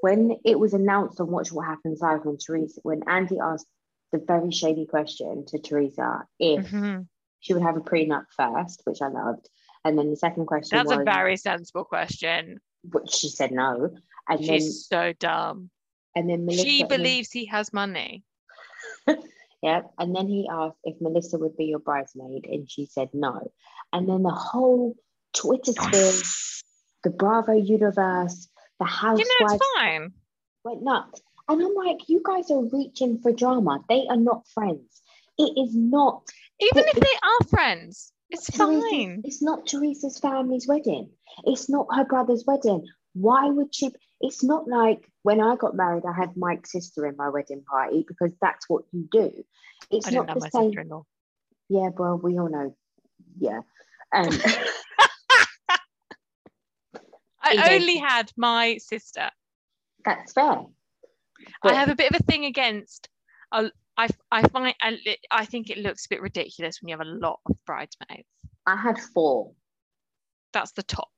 when it was announced on Watch What Happens Live when Teresa when Andy asked the very shady question to Teresa if Mhm. She would have a prenup first, which I loved, and then the second question That's was a very sensible question. which she said no, and She's so dumb. and then Melissa She believes he has money. Yeah. And then he asked if Melissa would be your bridesmaid, and she said no. And then the whole Twitter sphere, the Bravo universe, the You housewives know, it's fine. went nuts. And I'm like, you guys are reaching for drama. They are not friends. It is not. Even But if they are friends, it's Teresa's- fine. It's not Teresa's family's wedding. It's not her brother's wedding. Why would she? it's not like when I got married, I had Mike's sister in my wedding party because that's what you do. It's I not the my same. sister-in-law. Yeah, well, we all know. Yeah. Um, I Okay. only had my sister. that's fair. I have a bit of a thing against. Uh, I I find I, I think it looks a bit ridiculous when you have a lot of bridesmaids. I had four. That's the top.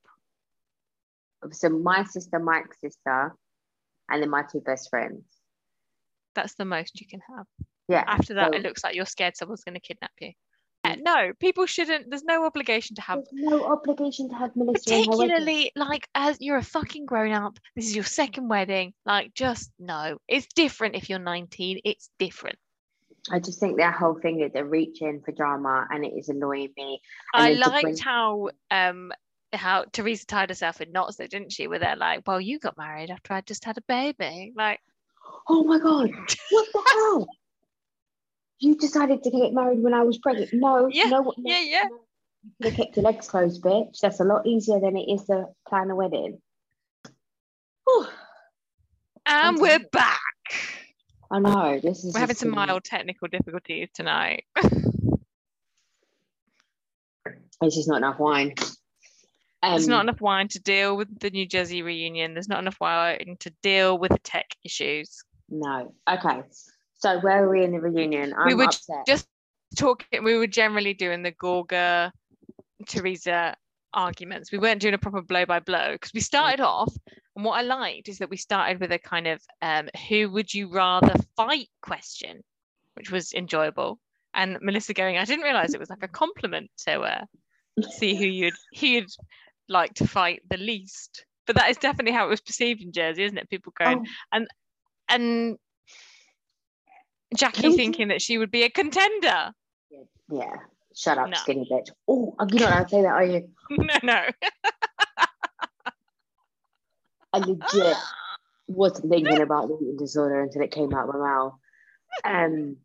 So my sister, Mike's sister, and then my two best friends. That's the most you can have. Yeah. After that, so it looks like you're scared someone's going to kidnap you. Uh, no, people shouldn't. There's no obligation to have. there's no obligation to have Melissa in her wedding. Particularly, like as you're a fucking grown up. This is your second wedding. Like, just no. It's different if you're 19. It's different. I just think that whole thing is they're reaching for drama and it is annoying me. And I liked bring- how um how Teresa tied herself in knots, though, didn't she? Where they're like, "Well, you got married after I just had a baby." Like, Oh my god, what the hell? You decided to get married when I was pregnant. No, Yeah, no, no, yeah, yeah. no. You could have kept your legs closed, bitch. That's a lot easier than it is to plan a wedding. Whew. and we're back. I know this is. We're having some mild technical difficulties tonight. It's just not enough wine. Um, There's not enough wine to deal with the New Jersey reunion. There's not enough wine to deal with the tech issues. No. Okay. So where are we in the reunion? I'm We were upset. just talking. We were generally doing the Gorga, Teresa arguments. We weren't doing a proper blow by blow because we started off, and what I liked is that we started with a kind of um, "Who would you rather fight?" question, which was enjoyable. And Melissa going, "I didn't realize it was like a compliment to uh, see who you'd who you'd like to fight the least." But that is definitely how it was perceived in Jersey, isn't it? People going, Oh, and Jackie would you- thinking that she would be a contender. yeah. Shut up, No. skinny bitch. Oh, you not allowed to say that, are you? no, no. I legit wasn't thinking about the eating disorder until it came out my mouth. Um,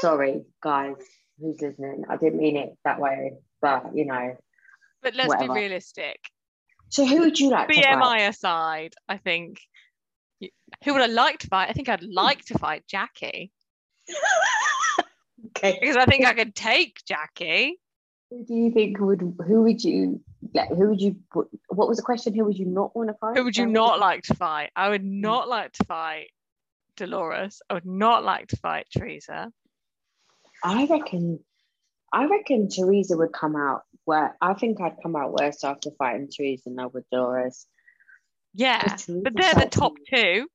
sorry, guys, who's listening? I didn't mean it that way, but you know. But let's Whatever. be realistic. So, who would you like to fight? BMI aside, I think. Who would I like to fight? I think I'd like to fight Jackie Okay. because I think I could take Jackie. Who do you think would? Who would you? Like, who would you? What was the question? Who would you not want to fight? Who would you not like to fight? I would mm. not like to fight Dolores. I would not like to fight Teresa. I reckon. I reckon Teresa would come out. Where I think I'd come out worse after fighting Teresa than I would Dolores. Yeah, but they're the top me- two.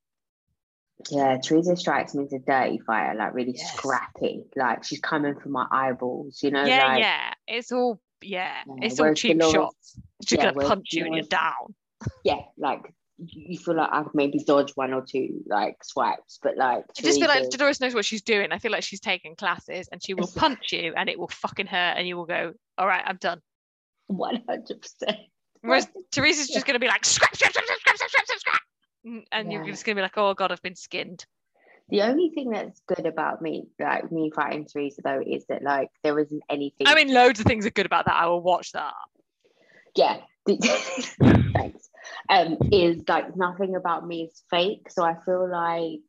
Yeah, Teresa strikes me as a dirty fighter, like really Yes. scrappy. Like she's coming for my eyeballs, you know. Yeah, like, yeah. It's all yeah, yeah it's all cheap shots. She's yeah, gonna punch you and you're down. Yeah, like you feel like I've maybe dodged one or two like swipes, but like I just feel like good. Dolores knows what she's doing. I feel like she's taking classes and she will punch you and it will fucking hurt and you will go, All right, I'm done. One hundred percent. Whereas Teresa's just gonna be like scrap, scrap, scrap, scrap, scrap, and yeah. you're just gonna be like, Oh god, I've been skinned. The only thing that's good about me, like me fighting Teresa though, is that like there isn't anything. I mean, loads of things are good about that. I will watch that. yeah. Thanks. Um, is like nothing about me is fake, so I feel like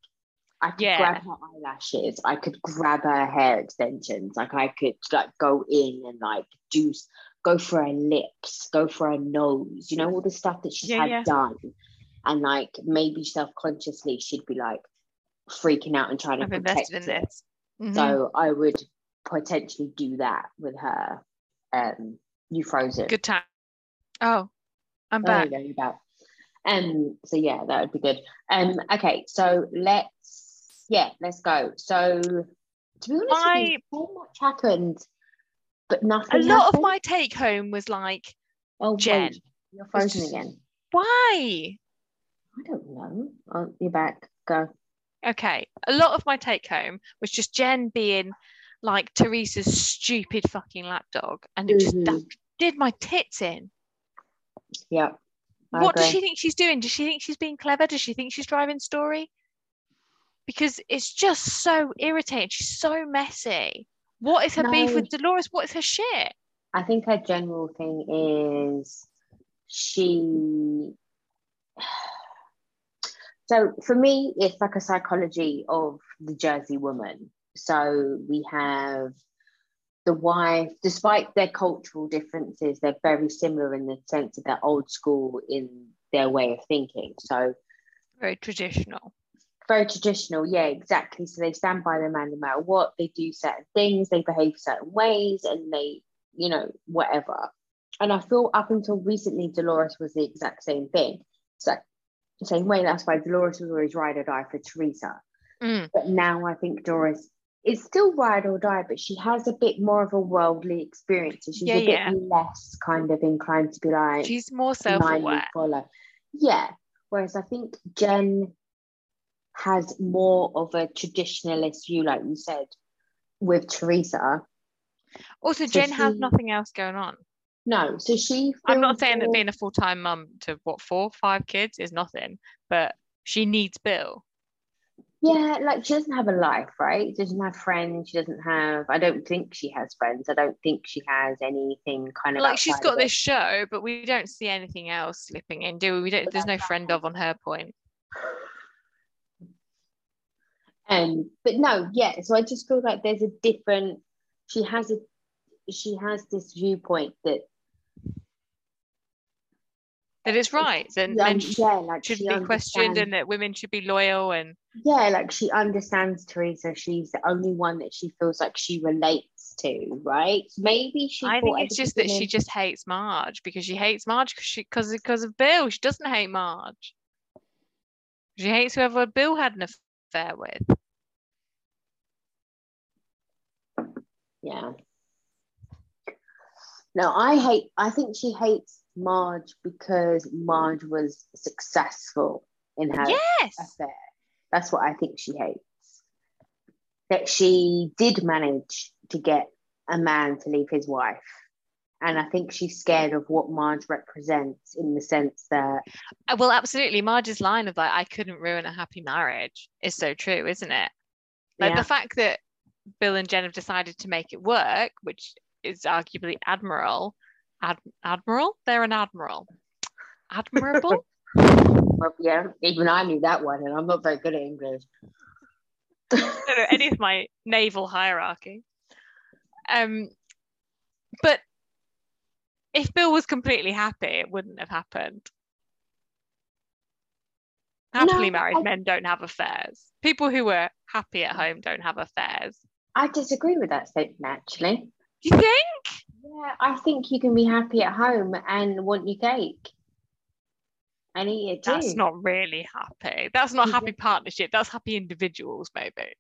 I could Yeah. grab her eyelashes, I could grab her hair extensions, like I could like go in and like do go for her lips, go for her nose, you know, all the stuff that she's Yeah, had yeah. done, and like maybe self consciously she'd be like freaking out and trying to I've protect invested in it. this. Mhm. So I would potentially do that with her. Um, you frozen. Good time. Oh, I'm Oh, back. there you go. Um, so yeah, that would be good. Um, okay, so let's yeah, let's go. So to be honest, with My- you, so much happened, but nothing. A lot of my take home was like, oh, Jen. wait, you're frozen just- again. why? I don't know. Oh, you're back. Go. Okay. A lot of my take home was just Jen being like Teresa's stupid fucking lapdog. And it just mm-hmm. that did my tits in. Yeah. I what does she think she's doing? Does she think she's being clever? Does she think she's driving story? Because it's just so irritating. She's so messy. What is her beef with Dolores? What is her shit? I think her general thing is she So for me, it's like a psychology of the Jersey woman. So we have the wife, despite their cultural differences, they're very similar in the sense that they're old school in their way of thinking. So Very traditional. very traditional, yeah, exactly. So they stand by their man no matter what. They do certain things, they behave certain ways, and they, you know, whatever. And I feel up until recently, Dolores was the exact same thing. So same way, that's why Dolores was always ride or die for Teresa. Mm. But now I think Doris is still ride or die, but she has a bit more of a worldly experience. So she's Yeah, a bit yeah. less kind of inclined to be like She's more self-aware. follow. Yeah. Whereas I think Jen has more of a traditionalist view, like you said, with Teresa. Also, So Jen has nothing else going on. No, so she. I'm not saying that being a full-time mum to what four, five kids is nothing, but she needs Bill. Yeah, like she doesn't have a life, right? She doesn't have friends. She doesn't have. I don't think she has friends. I don't think she has anything kind of Like she's got this show, but we don't see anything else slipping in, do we? We don't. There's no friend of on her point. Um, but no, yeah. So I just feel like there's a different. She has a. She has this viewpoint that That it's right. and yeah, men yeah, like should be questioned and that women should be loyal and yeah, like she understands Teresa. She's the only one that she feels like she relates to, right? Maybe she. I think it's just that she just hates Marge because she hates Marge because she because because of Bill. She doesn't hate Marge. She hates whoever Bill had an affair with. Yeah. No, I hate. I think she hates Marge because Marge was successful in her Yes. affair. That's what I think she hates. That she did manage to get a man to leave his wife. And I think she's scared of what Marge represents in the sense that, Uh, Well, absolutely. Marge's line of like, I couldn't ruin a happy marriage is so true, isn't it? Like yeah, the fact that Bill and Jen have decided to make it work, which is arguably admiral. Ad- admiral? They're an admiral. Admirable? well, yeah, even I knew that one, and I'm not very good at English. I don't know any of my naval hierarchy. Um, but if Bill was completely happy, it wouldn't have happened. Happily No, married I- men don't have affairs. People who are happy at home don't have affairs. I disagree with that statement, actually. Do you think? Yeah, I think you can be happy at home and want your cake and eat it too. That's not really happy. That's not happy partnership. That's happy individuals, maybe.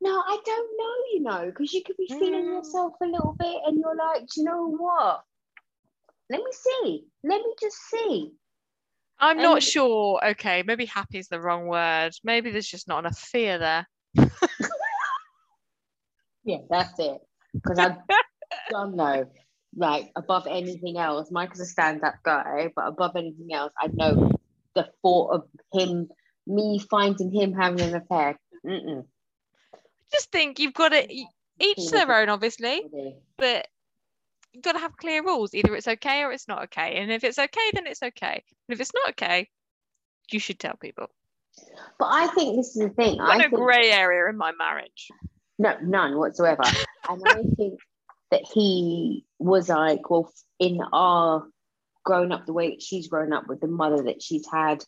No, I don't know, you know, because you could be feeling Mm. yourself a little bit and you're like, do you know what? Let me see. Let me just see. I'm not sure. Okay, maybe happy is the wrong word. Maybe there's just not enough fear there. Yeah, that's it. Because I don't know, like above anything else, Michael's a stand-up guy, but above anything else, I know the thought of him, me finding him having an affair. Mm-mm. Just think you've got to each their own, obviously, but you've got to have clear rules. Either it's okay or it's not okay. And if it's okay, then it's okay. And if it's not okay, you should tell people. But I think this is the thing. I got no think grey area in my marriage. No, none whatsoever. and I think that he was like, well, in our growing up the way that she's grown up with the mother that she's had,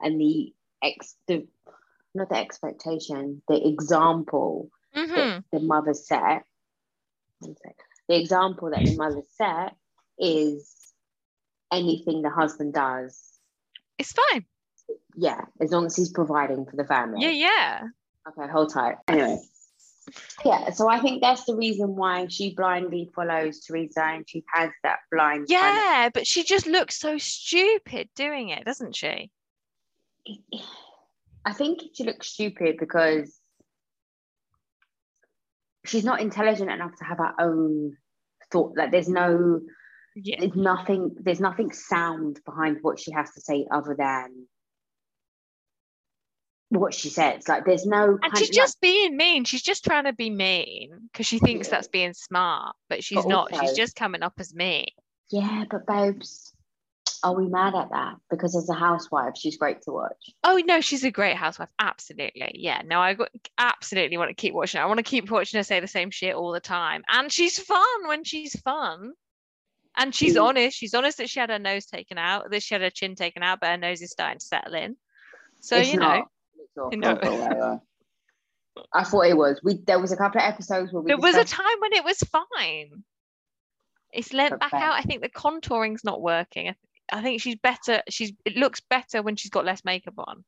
and the ex, the not the expectation, the example hmm that the mother set. The example that the mother set is anything the husband does. It's fine. Yeah, as long as he's providing for the family. Yeah, yeah. Okay, hold tight. Anyway. Yeah, so I think that's the reason why she blindly follows Teresa and she has that blind. kind Yeah, but she just looks so stupid doing it, doesn't she? I think she looks stupid because she's not intelligent enough to have her own thought. Like there's no, Yeah. there's nothing, there's nothing sound behind what she has to say other than what she says. Like there's no. And she's just being mean. She's just trying to be mean because she thinks that's being smart, but she's But not. She's just coming up as mean. Yeah, but babes, Are we mad at that? Because as a housewife, she's great to watch. Oh no, she's a great housewife. Absolutely. Yeah. No, I absolutely want to keep watching her. I want to keep watching her say the same shit all the time. And she's fun when she's fun. And she's Mm. honest. She's honest that she had her nose taken out, that she had her chin taken out, but her nose is starting to settle in. So you know, not. It's No. but whatever. I thought it was. We there was a couple of episodes where we there was a time when it was fine. It's lent back out. I think the contouring's not working. I, th- I think she's better. She's it looks better when she's got less makeup on.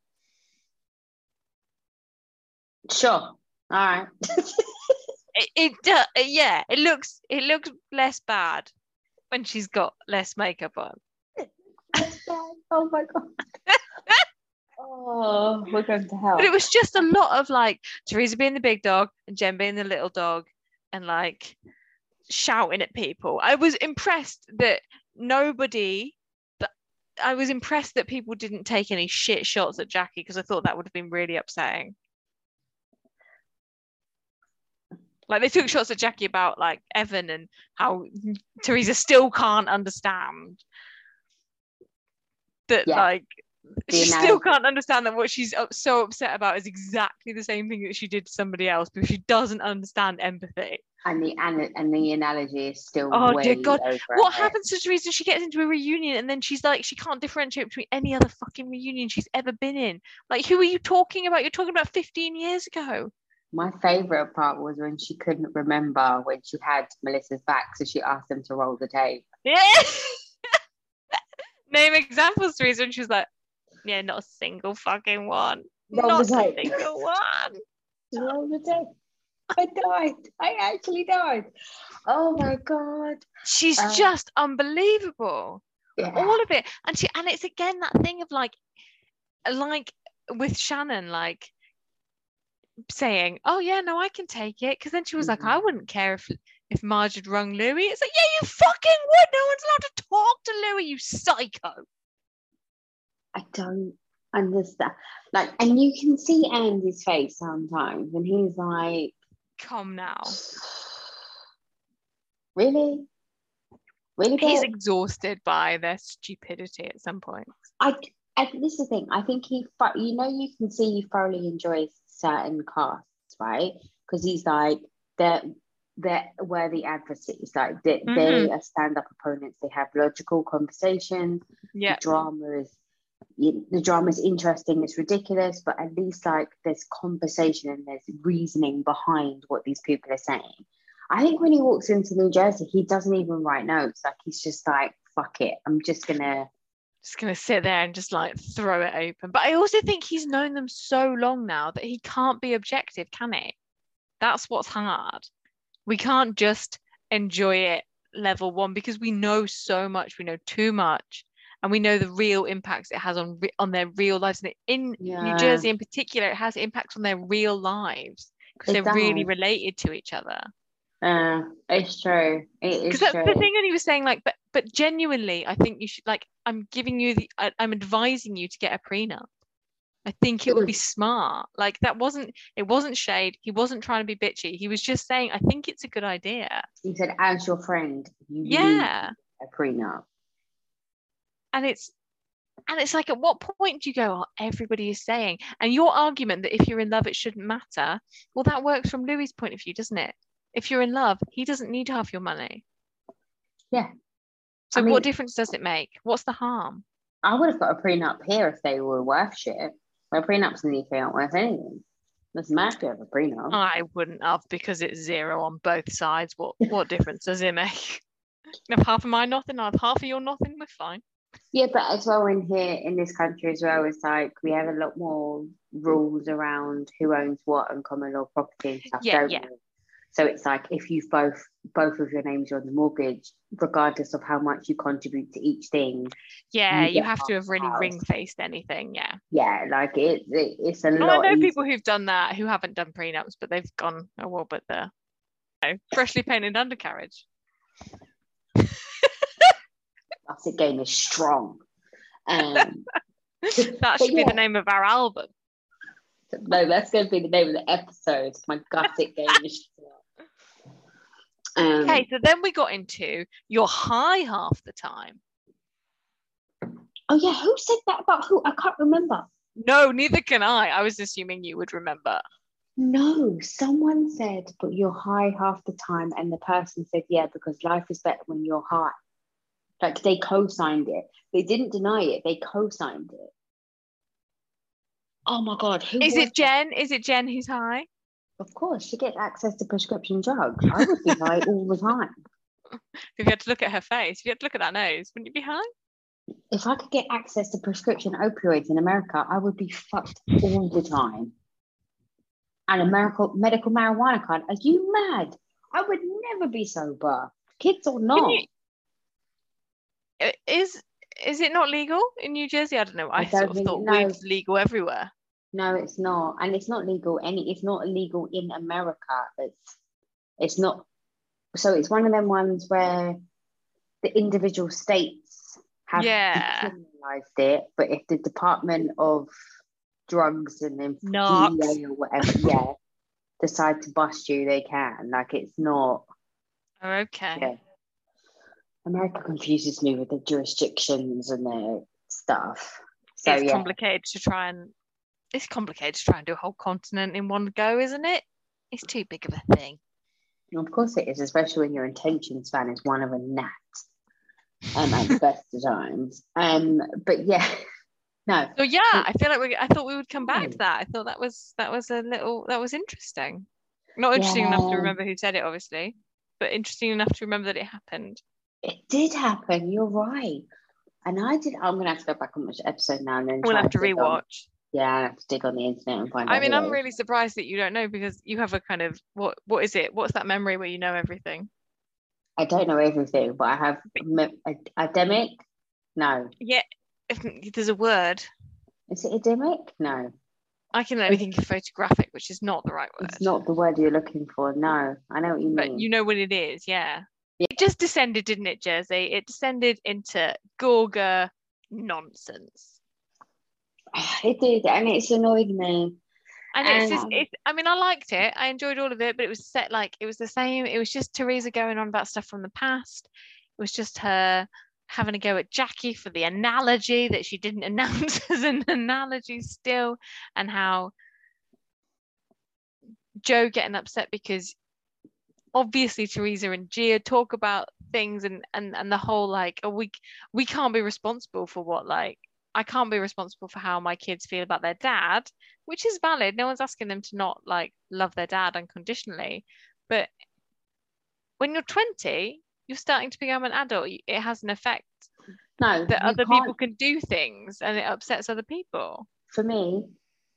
Sure. All right. It, it do- yeah, it looks it looks less bad when she's got less makeup on. oh my god. oh, we're going to hell. But it was just a lot of like Teresa being the big dog and Jen being the little dog and like shouting at people. I was impressed that nobody that I was impressed that people didn't take any shit shots at Jackie because I thought that would have been really upsetting. Like they took shots at Jackie about like Evan and how Teresa still can't understand that Yeah. like She still can't understand that what she's so upset about is exactly the same thing that she did to somebody else because she doesn't understand empathy. and the and, and the analogy is still Oh, dear God. What happens to Teresa? She gets into a reunion and then she's like, she can't differentiate between any other fucking reunion she's ever been in. Like, who are you talking about? You're talking about 15 years ago. My favorite part was when she couldn't remember when she had Melissa's back, so she asked them to roll the tape. Yeah. Name examples, Teresa. And she was like, yeah, not a single fucking one. Roll not a single one. Roll the tape. I died. I actually died. Oh my god. She's Uh, just unbelievable. Yeah. all of it and she and it's again that thing of like like with shannon like saying oh yeah no i can take it because then she was like Mhm. i wouldn't care if if marge had rung louis it's like yeah you fucking would no one's allowed to talk to louis you psycho I don't understand. Like, and you can see Andy's face sometimes, and he's like, come now "Really, really?" he's exhausted by their stupidity at some point I, I this is the thing. I think he, you know, you can see he thoroughly enjoys certain casts, right? Because he's like they're they're worthy adversaries. Like they, they mm-hmm. are stand-up opponents. They have logical conversations. yeah drama is you, the drama is interesting. It's ridiculous, but at least like there's conversation and there's reasoning behind what these people are saying. I think when he walks into New Jersey, he doesn't even write notes. Like he's just like, "Fuck it, I'm just gonna." just gonna sit there and just like throw it open. But I also think he's known them so long now that he can't be objective, can he? That's what's hard. We can't just enjoy it level one because we know so much. We know too much, and we know the real impacts it has on re- on their real lives. And in Yeah. New Jersey, in particular, it has impacts on their real lives because they're really related to each other. Uh, it's true. It is true. because that's true. the thing and he was saying like but but genuinely i think you should like i'm giving you the I, i'm advising you to get a prenup i think it It would be smart like that wasn't it wasn't shade he wasn't trying to be bitchy he was just saying i think it's a good idea He said, "As your friend, you need yeah a prenup." And it's and it's like at what point do you go oh, everybody is saying and your argument that if you're in love it shouldn't matter well that works from louis's point of view doesn't it if you're in love he doesn't need half your money Yeah. so I mean- what difference does it make what's the harm I would have got a prenup here if they were worth shit. Well, prenups in the UK aren't worth anything. Doesn't matter if you have a prenup. I wouldn't have because it's zero on both sides. What what difference does it make? If half of mine nothing, I have half of your nothing, we're fine. Yeah, but as well in here in this country as well, it's like we have a lot more rules around who owns what and common law property and stuff. Yeah, yeah. we? So it's like if you've both both of your names are on the mortgage, regardless of how much you contribute to each thing, Yeah, You you have to have really ring fenced anything. Yeah. yeah, like it, it it's a Oh, lot. I know easier. people who've done that who haven't done prenups, but they've gone oh, a little but the You know, freshly painted undercarriage. Classic game is strong. Um, that should be the name of our album. no, that's going to be the name of the episode. My gusset game is strong. Um, Okay, so then we got into your high half the time. Oh yeah, who said that about who? I can't remember. No, neither can I. I was assuming you would remember. No, someone said, but you're high half the time, and the person said, yeah, because life is better when you're high. Like they co-signed it. They didn't deny it. They co-signed it. Oh my god, who Is was it Jen? Is it Jen who's high? Of course, she gets access to prescription drugs. I would be high all the time. If you had to look at her face, if you had to look at that nose, wouldn't you be high? If I could get access to prescription opioids in America, I would be fucked all the time. And a medical medical marijuana card. Are you mad? I would never be sober, kids or not. you- I- Is is it not legal in New Jersey? I don't know. I, I sort of think- thought no. weed was legal everywhere. No, it's not, and it's not legal. Any, it's not legal in America. It's, it's not. So it's one of them ones where the individual states have Yeah. decriminalized it, but if the Department of Drugs and then DEA or whatever, yeah, decide to bust you, they can. Like it's not. Oh, okay. Yeah. America confuses me with the jurisdictions and their stuff. So it's yeah, complicated to try and it's complicated to try and do a whole continent in one go, isn't it? It's too big of a thing. Of course it is, especially when your attention span is one of a gnat. Um, at the best of times. Um, but yeah, no, So yeah, I feel like we I thought we would come back to that. I thought that was that was a little that was interesting. Not interesting enough to remember who said it, obviously, but interesting enough to remember that it happened. It did happen. You're right. And I did. I'm gonna have to go back and watch the episode now and then. We'll have to on- rewatch. yeah, I have to dig on the internet and find out. I mean, I'm really surprised that you don't know because you have a kind of what what is it? What's that memory where you know everything? I don't know everything, but I have me- academic. No, Yeah, if there's a word, is it academic? No, I can only think of photographic, which is not the right word. it's not the word you're looking for. No, I know what you mean. but you know what it is, yeah. Yeah. It just descended, didn't it, Jersey? It descended into Gorga nonsense. it did, and it's annoyed me. And it's just, Um, it's, I mean, I liked it. I enjoyed all of it, but it was set like it was the same. It was just Teresa going on about stuff from the past. It was just her having a go at Jackie for the analogy that she didn't announce as an analogy still, and how Joe getting upset because obviously Teresa and Gia talk about things and and and the whole like oh, we we can't be responsible for what like I can't be responsible for how my kids feel about their dad, which is valid. No one's asking them to not like love their dad unconditionally. But when you're 20, you're starting to become an adult. It has an effect No, that other can't- people can do things and it upsets other people. for me,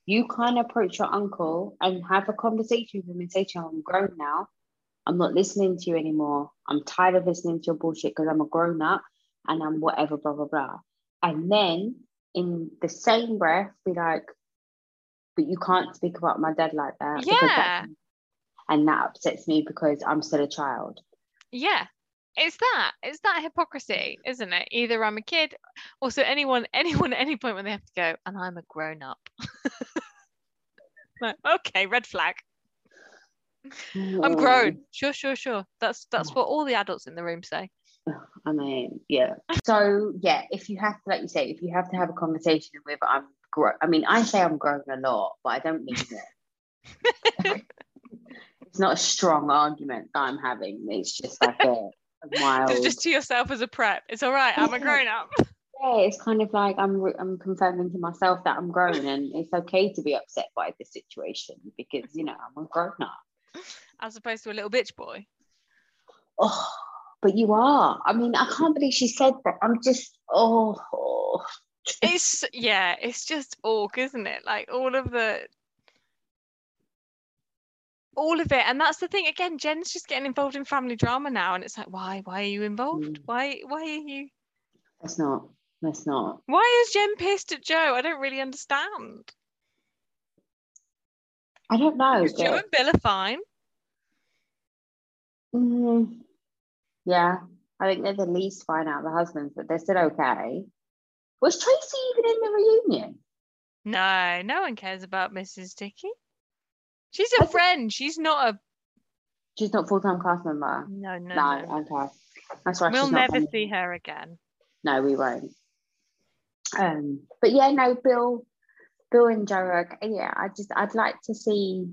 you can't approach your uncle and have a conversation with him and say to him, I'm grown now. I'm not listening to you anymore. I'm tired of listening to your bullshit because I'm a grown up and I'm whatever, blah, blah, blah. And then in the same breath, be like, but you can't speak about my dad like that. that's- And that upsets me because I'm still a child. Yeah. It's that. It's that hypocrisy, isn't it? Either I'm a kid, also anyone, anyone at any point when they have to go, and I'm a grown up. like, okay, red flag. I'm grown. Sure, sure, sure. That's that's oh. what all the adults in the room say. I mean, yeah. So yeah, if you have to, like you say, if you have to have a conversation with, I'm grown. I mean, I say I'm grown a lot, but I don't mean it. it's not a strong argument that I'm having. It's just like a, a mild. It's just to yourself as a prep. It's all right. I'm a grown up. yeah, it's kind of like I'm I'm confirming to myself that I'm grown, and it's okay to be upset by the situation because you know I'm a grown up. As opposed to a little bitch boy. Oh, but you are. I mean, I can't believe she said that. I'm just oh. oh. It's yeah, it's just awk, isn't it? Like all of the all of it. And that's the thing, again, Jen's just getting involved in family drama now. And it's like, why? Why are you involved? Mm. Why why are you That's not. That's not. why is Jen pissed at Joe? I don't really understand. I don't know. Because Joe but- and Bill are fine. Mm, yeah, I think they're the least fine out of the husbands, but they're still okay. Was Tracy even in the reunion? No, no one cares about Mrs. Dickey. She's I a thi- friend. She's not a She's not full time cast member. no, no, No, no. okay. That's why We'll never coming. see her again. No, we won't. Um, but yeah, no, Bill, Bill and Joe. Are, uh, yeah, I just I'd like to see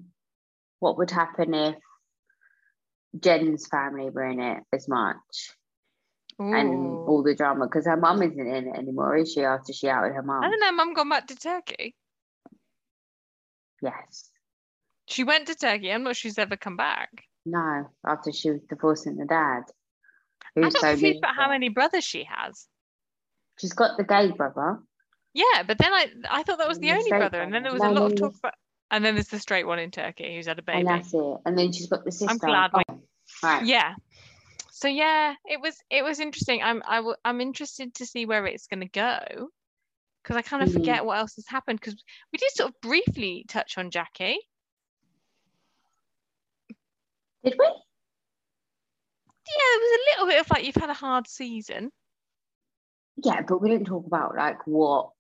what would happen if Jen's family were in it as much and all the drama because her mum isn't in it anymore, is she? After she outed her mum. I don't know. Mum gone back to Turkey. Yes. She went to Turkey. I'm not sure she's ever come back. No, after she was divorcing the dad. I'm so confused about how many brothers she has. She's got the gay brother. Yeah, but then I I thought that was And the the only brother, and then there was a lot of talk about. And then there's the straight one in Turkey who's had a baby. And that's it. And then she's got the sister. I'm glad we- Oh, right. Yeah. So yeah, it was it was interesting. I'm I w- I'm interested to see where it's going to go because I kind of Mhm. forget what else has happened because we did sort of briefly touch on Jackie. Did we? Yeah, it was a little bit of like you've had a hard season. Yeah, but we didn't talk about like what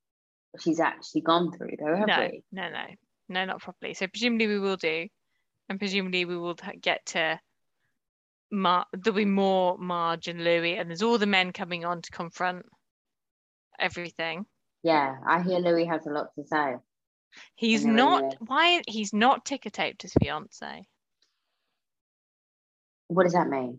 she's actually gone through though, have No, we? no, no, no, not properly. So presumably we will do, and presumably we will get to. Mar- there'll be more Marge and Louis, and there's all the men coming on to confront everything. Yeah, I hear Louis has a lot to say. He's not. Why he's not ticker taped his fiance? What does that mean?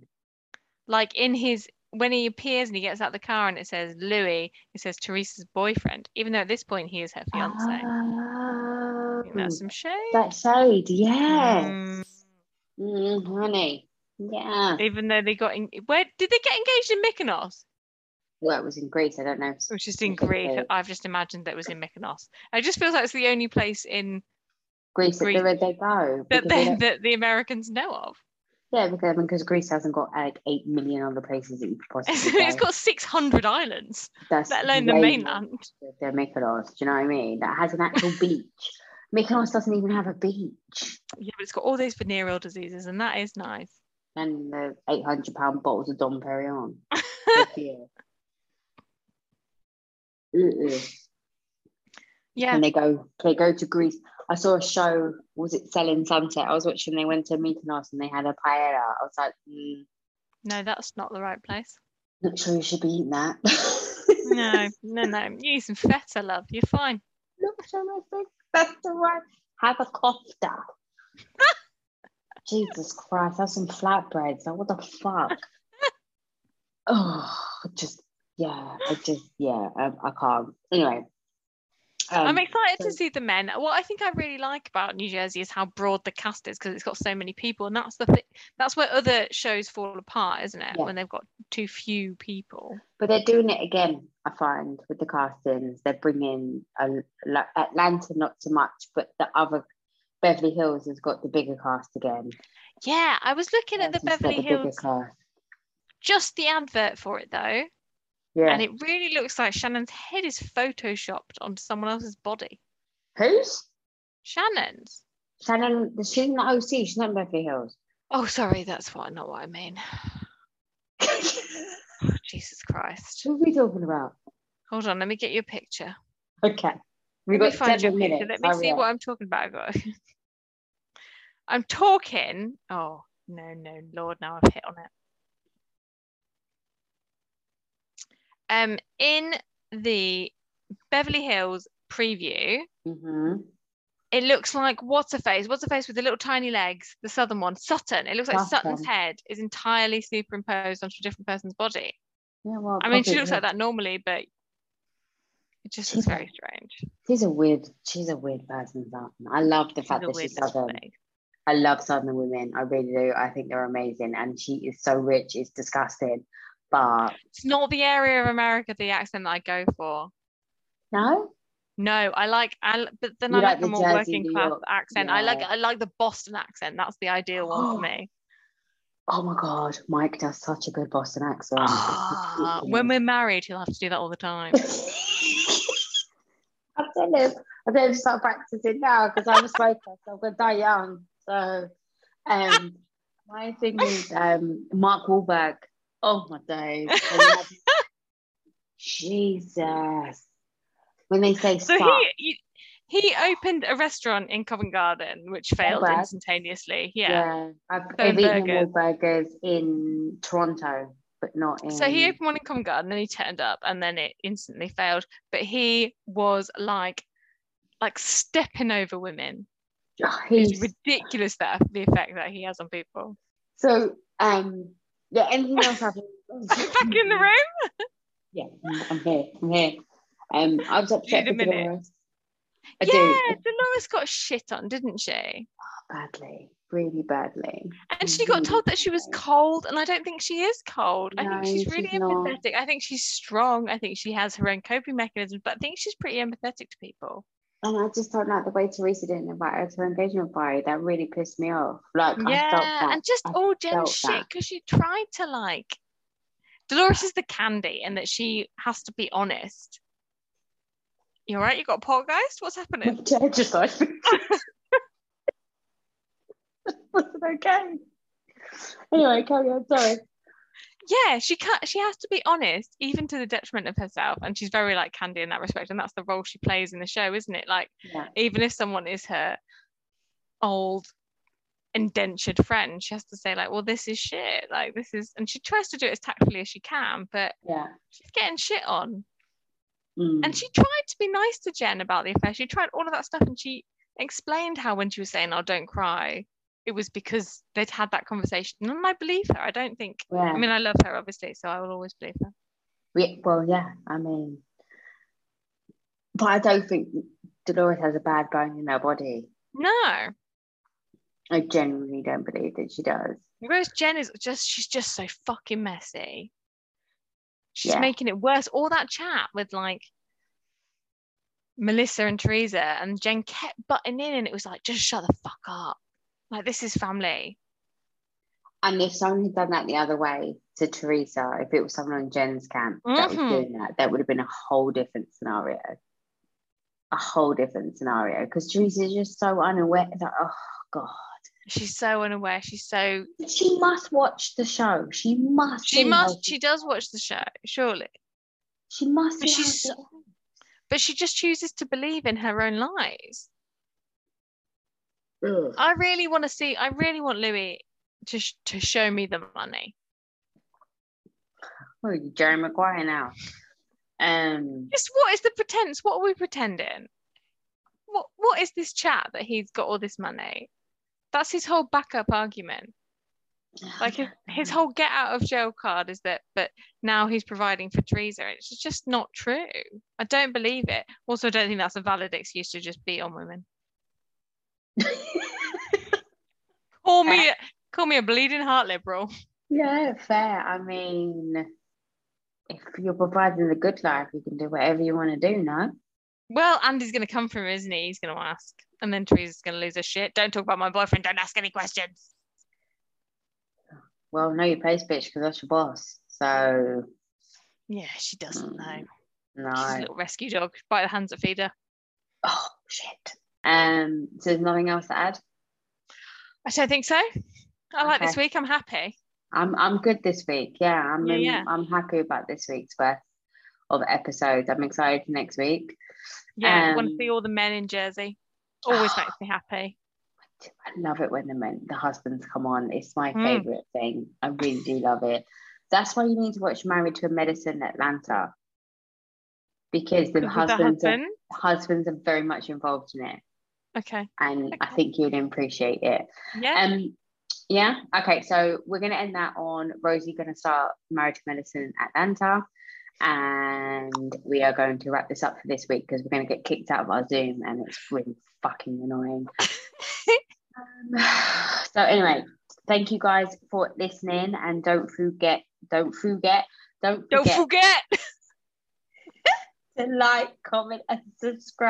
Like in his when he appears and he gets out of the car and it says Louis, it says Teresa's boyfriend, even though at this point he is her fiance. Oh, that's some shade. that shade, yes. Mm, Mm, honey. Yeah. even though they got in, where did they get engaged in Mykonos? Well, it was in Greece. I don't know. if- Which is in Greece. I've just imagined that it was in Mykonos. It just feels like it's the only place in Greece, Greece. where they go. that they they, that the Americans know of. Yeah, because, because Greece hasn't got like eight million other places that you could possibly it's go. got 600 islands, That's let alone the mainland. than Mykonos. Do you know what I mean? That has an actual beach. Mykonos doesn't even have a beach. Yeah, but it's got all those venereal diseases, and that is nice. And the eight hundred pound bottles of Dom Perignon. yeah. Yeah. And they go, they go to Greece. I saw a show. Was it Selling Sunset? I was watching. They went to Mykonos and they had a paella. I was like, mm, No, that's not the right place. not sure you should be eating that. No, no, no. You eat some feta, love. You're fine. Not sure that's the right. Have a kofta. Jesus Christ, have some flatbreads. Like, what the fuck? oh, just yeah, I just yeah, I, I can't. Anyway, um, I'm excited to see the men. What I think I really like about New Jersey is how broad the cast is because it's got so many people, and that's the thi- that's where other shows fall apart, isn't it? Yeah. When they've got too few people. But they're doing it again, I find, with the castings. They're bringing a, like, Atlanta, not so much, but the other Beverly Hills has got the bigger cast again. Yeah, I was looking at the Beverly the Hills, cast. just the advert for it though, Yeah. and it really looks like Shannon's head is photoshopped onto someone else's body. Whose? Shannon's. Shannon, the she's not OC, she's not in Beverly Hills. Oh, sorry, that's what not what I mean. Oh, Jesus Christ. Who are we talking about? Hold on, let me get you a picture. Okay. We've Let me find you a seven picture. minutes. Let me hurry see up. what I'm talking about. I've got- I'm talking. Oh no, no, Lord, now I've hit on it. Um, in the Beverly Hills preview, Mhm. it looks like what's a face? What's a face with the little tiny legs? The southern one, Sutton. It looks like Sutton's head is entirely superimposed onto a different person's body. Yeah, well, I mean, she looks like that normally, but it just She's looks very strange. She's a weird, she's a weird person, Sutton. I love the She's fact that she's southern. thing. I love southern women. I really do. I think they're amazing. And she is so rich, it's disgusting. But It's not the area of America, the accent that I go for. no, No, I like, I, but then You I like like the more Jersey, working class accent. I like. I like the Boston accent. That's the ideal one for me. oh my God, Mike does such a good Boston accent. Ah, when we're married, he'll have to do that all the time. I tell him, I better start practicing now because I'm a smoker, so I'm gonna die young. So, um, my thing is um, Mark Wahlberg. Oh my days! When you have- Jesus, when they say So he, he opened a restaurant in Covent Garden, which failed bad. instantaneously. Yeah. yeah, I've, Selling I've eaten burgers. In Toronto. but not in. So he opened one in Covent Garden, and he turned up, and then it instantly failed. But he was like, like stepping over women. Oh, It's he's ridiculous that the effect that he has on people. so um yeah. Anything else happened? Back in the room. Yeah, I'm- here. I'm here. Um, I was upset with. Dolores. I yeah, do Dolores got shit on, didn't she? badly, really badly. And she got told that she was cold, and I don't think she is cold. I think she's really she's not. empathetic. I think she's strong. I think she has her own coping mechanisms, but I think she's pretty empathetic to people. And I just don't like the way Teresa didn't invite her to her engagement party. That really pissed me off. Like I felt yeah, that. and just I all felt shit because she tried to like. Dolores is the Kandi, and that she has to be honest. You all right? You got a poltergeist? What's happening? Yeah, just like was it okay? Anyway, carry on. Sorry. Yeah she can't she has to be honest even to the detriment of herself and she's very like Kandi in that respect and that's the role she plays in the show isn't it like Yeah. even if someone is her old indentured friend she has to say like well this is shit like this is and she tries to do it as tactfully as she can but Yeah. she's getting shit on Mm. and she tried to be nice to jen about the affair she tried all of that stuff and she explained how when she was saying oh don't cry it was because they'd had that conversation and i believe her i don't think yeah. i mean i love her obviously so i will always believe her We- well, yeah. I mean, but I don't think Dolores has a bad bone in her body. no I genuinely don't believe that she does. Whereas Jen is just she's just so fucking messy. She's Yeah. making it worse. All that chat with like Melissa and Teresa and Jen kept butting in and it was like, just shut the fuck up. Like this is family. And if someone had done that the other way to Teresa, if it was someone on Jen's camp that was Mhm. doing that, that would have been a whole different scenario. A whole different scenario. Because Teresa's just so unaware. Like, oh God. She's so unaware. She's so She must watch the show. She must. she must she does watch the show, surely. She must. But she's But she just chooses to believe in her own lies. Ugh. I really want to see I really want Louis to sh- to show me the money. Oh, Jerry Maguire now. Um. Just what is the pretense? What are we pretending? What what is this chat that he's got all this money? That's his whole backup argument. Like his, his whole get out of jail card is that, but now he's providing for Teresa. It's just not true. I don't believe it. Also, I don't think that's a valid excuse to just beat on women. Call me call me a bleeding heart liberal. yeah, fair. I mean, if you're providing the good life, you can do whatever you want to do. No. Well, Andy's gonna come from isn't he? He's gonna ask. And then Teresa's gonna lose her shit. Don't talk about my boyfriend, don't ask any questions. Well, know your place, bitch, because that's your boss. So Yeah, she doesn't know. Mm, She's a no. little rescue dog. Bite the hands that feed her. Oh shit. Um. So there's nothing else to add. I don't think so. I like this week. I'm happy. I'm I'm good this week. Yeah, I'm Yeah, yeah. I'm happy about this week's worth of episodes. I'm excited for next week. Yeah, I want to Um, see all the men in Jersey. Always makes me happy. I love it when the men, the husbands come on. It's my Mm. favorite thing. I really do love it. That's why you need to watch Married to a Medicine Atlanta because the With the husbands are, husbands are very much involved in it, Okay. and I think you'd appreciate it. Yeah. Um, yeah. Okay. So we're gonna end that on Rosie gonna start marriage to Medicine Atlanta, and we are going to wrap this up for this week because we're gonna get kicked out of our Zoom, and it's really fucking annoying. Um, so anyway, thank you guys for listening, and don't forget, don't forget, don't Don't forget forget. to like, comment, and subscribe.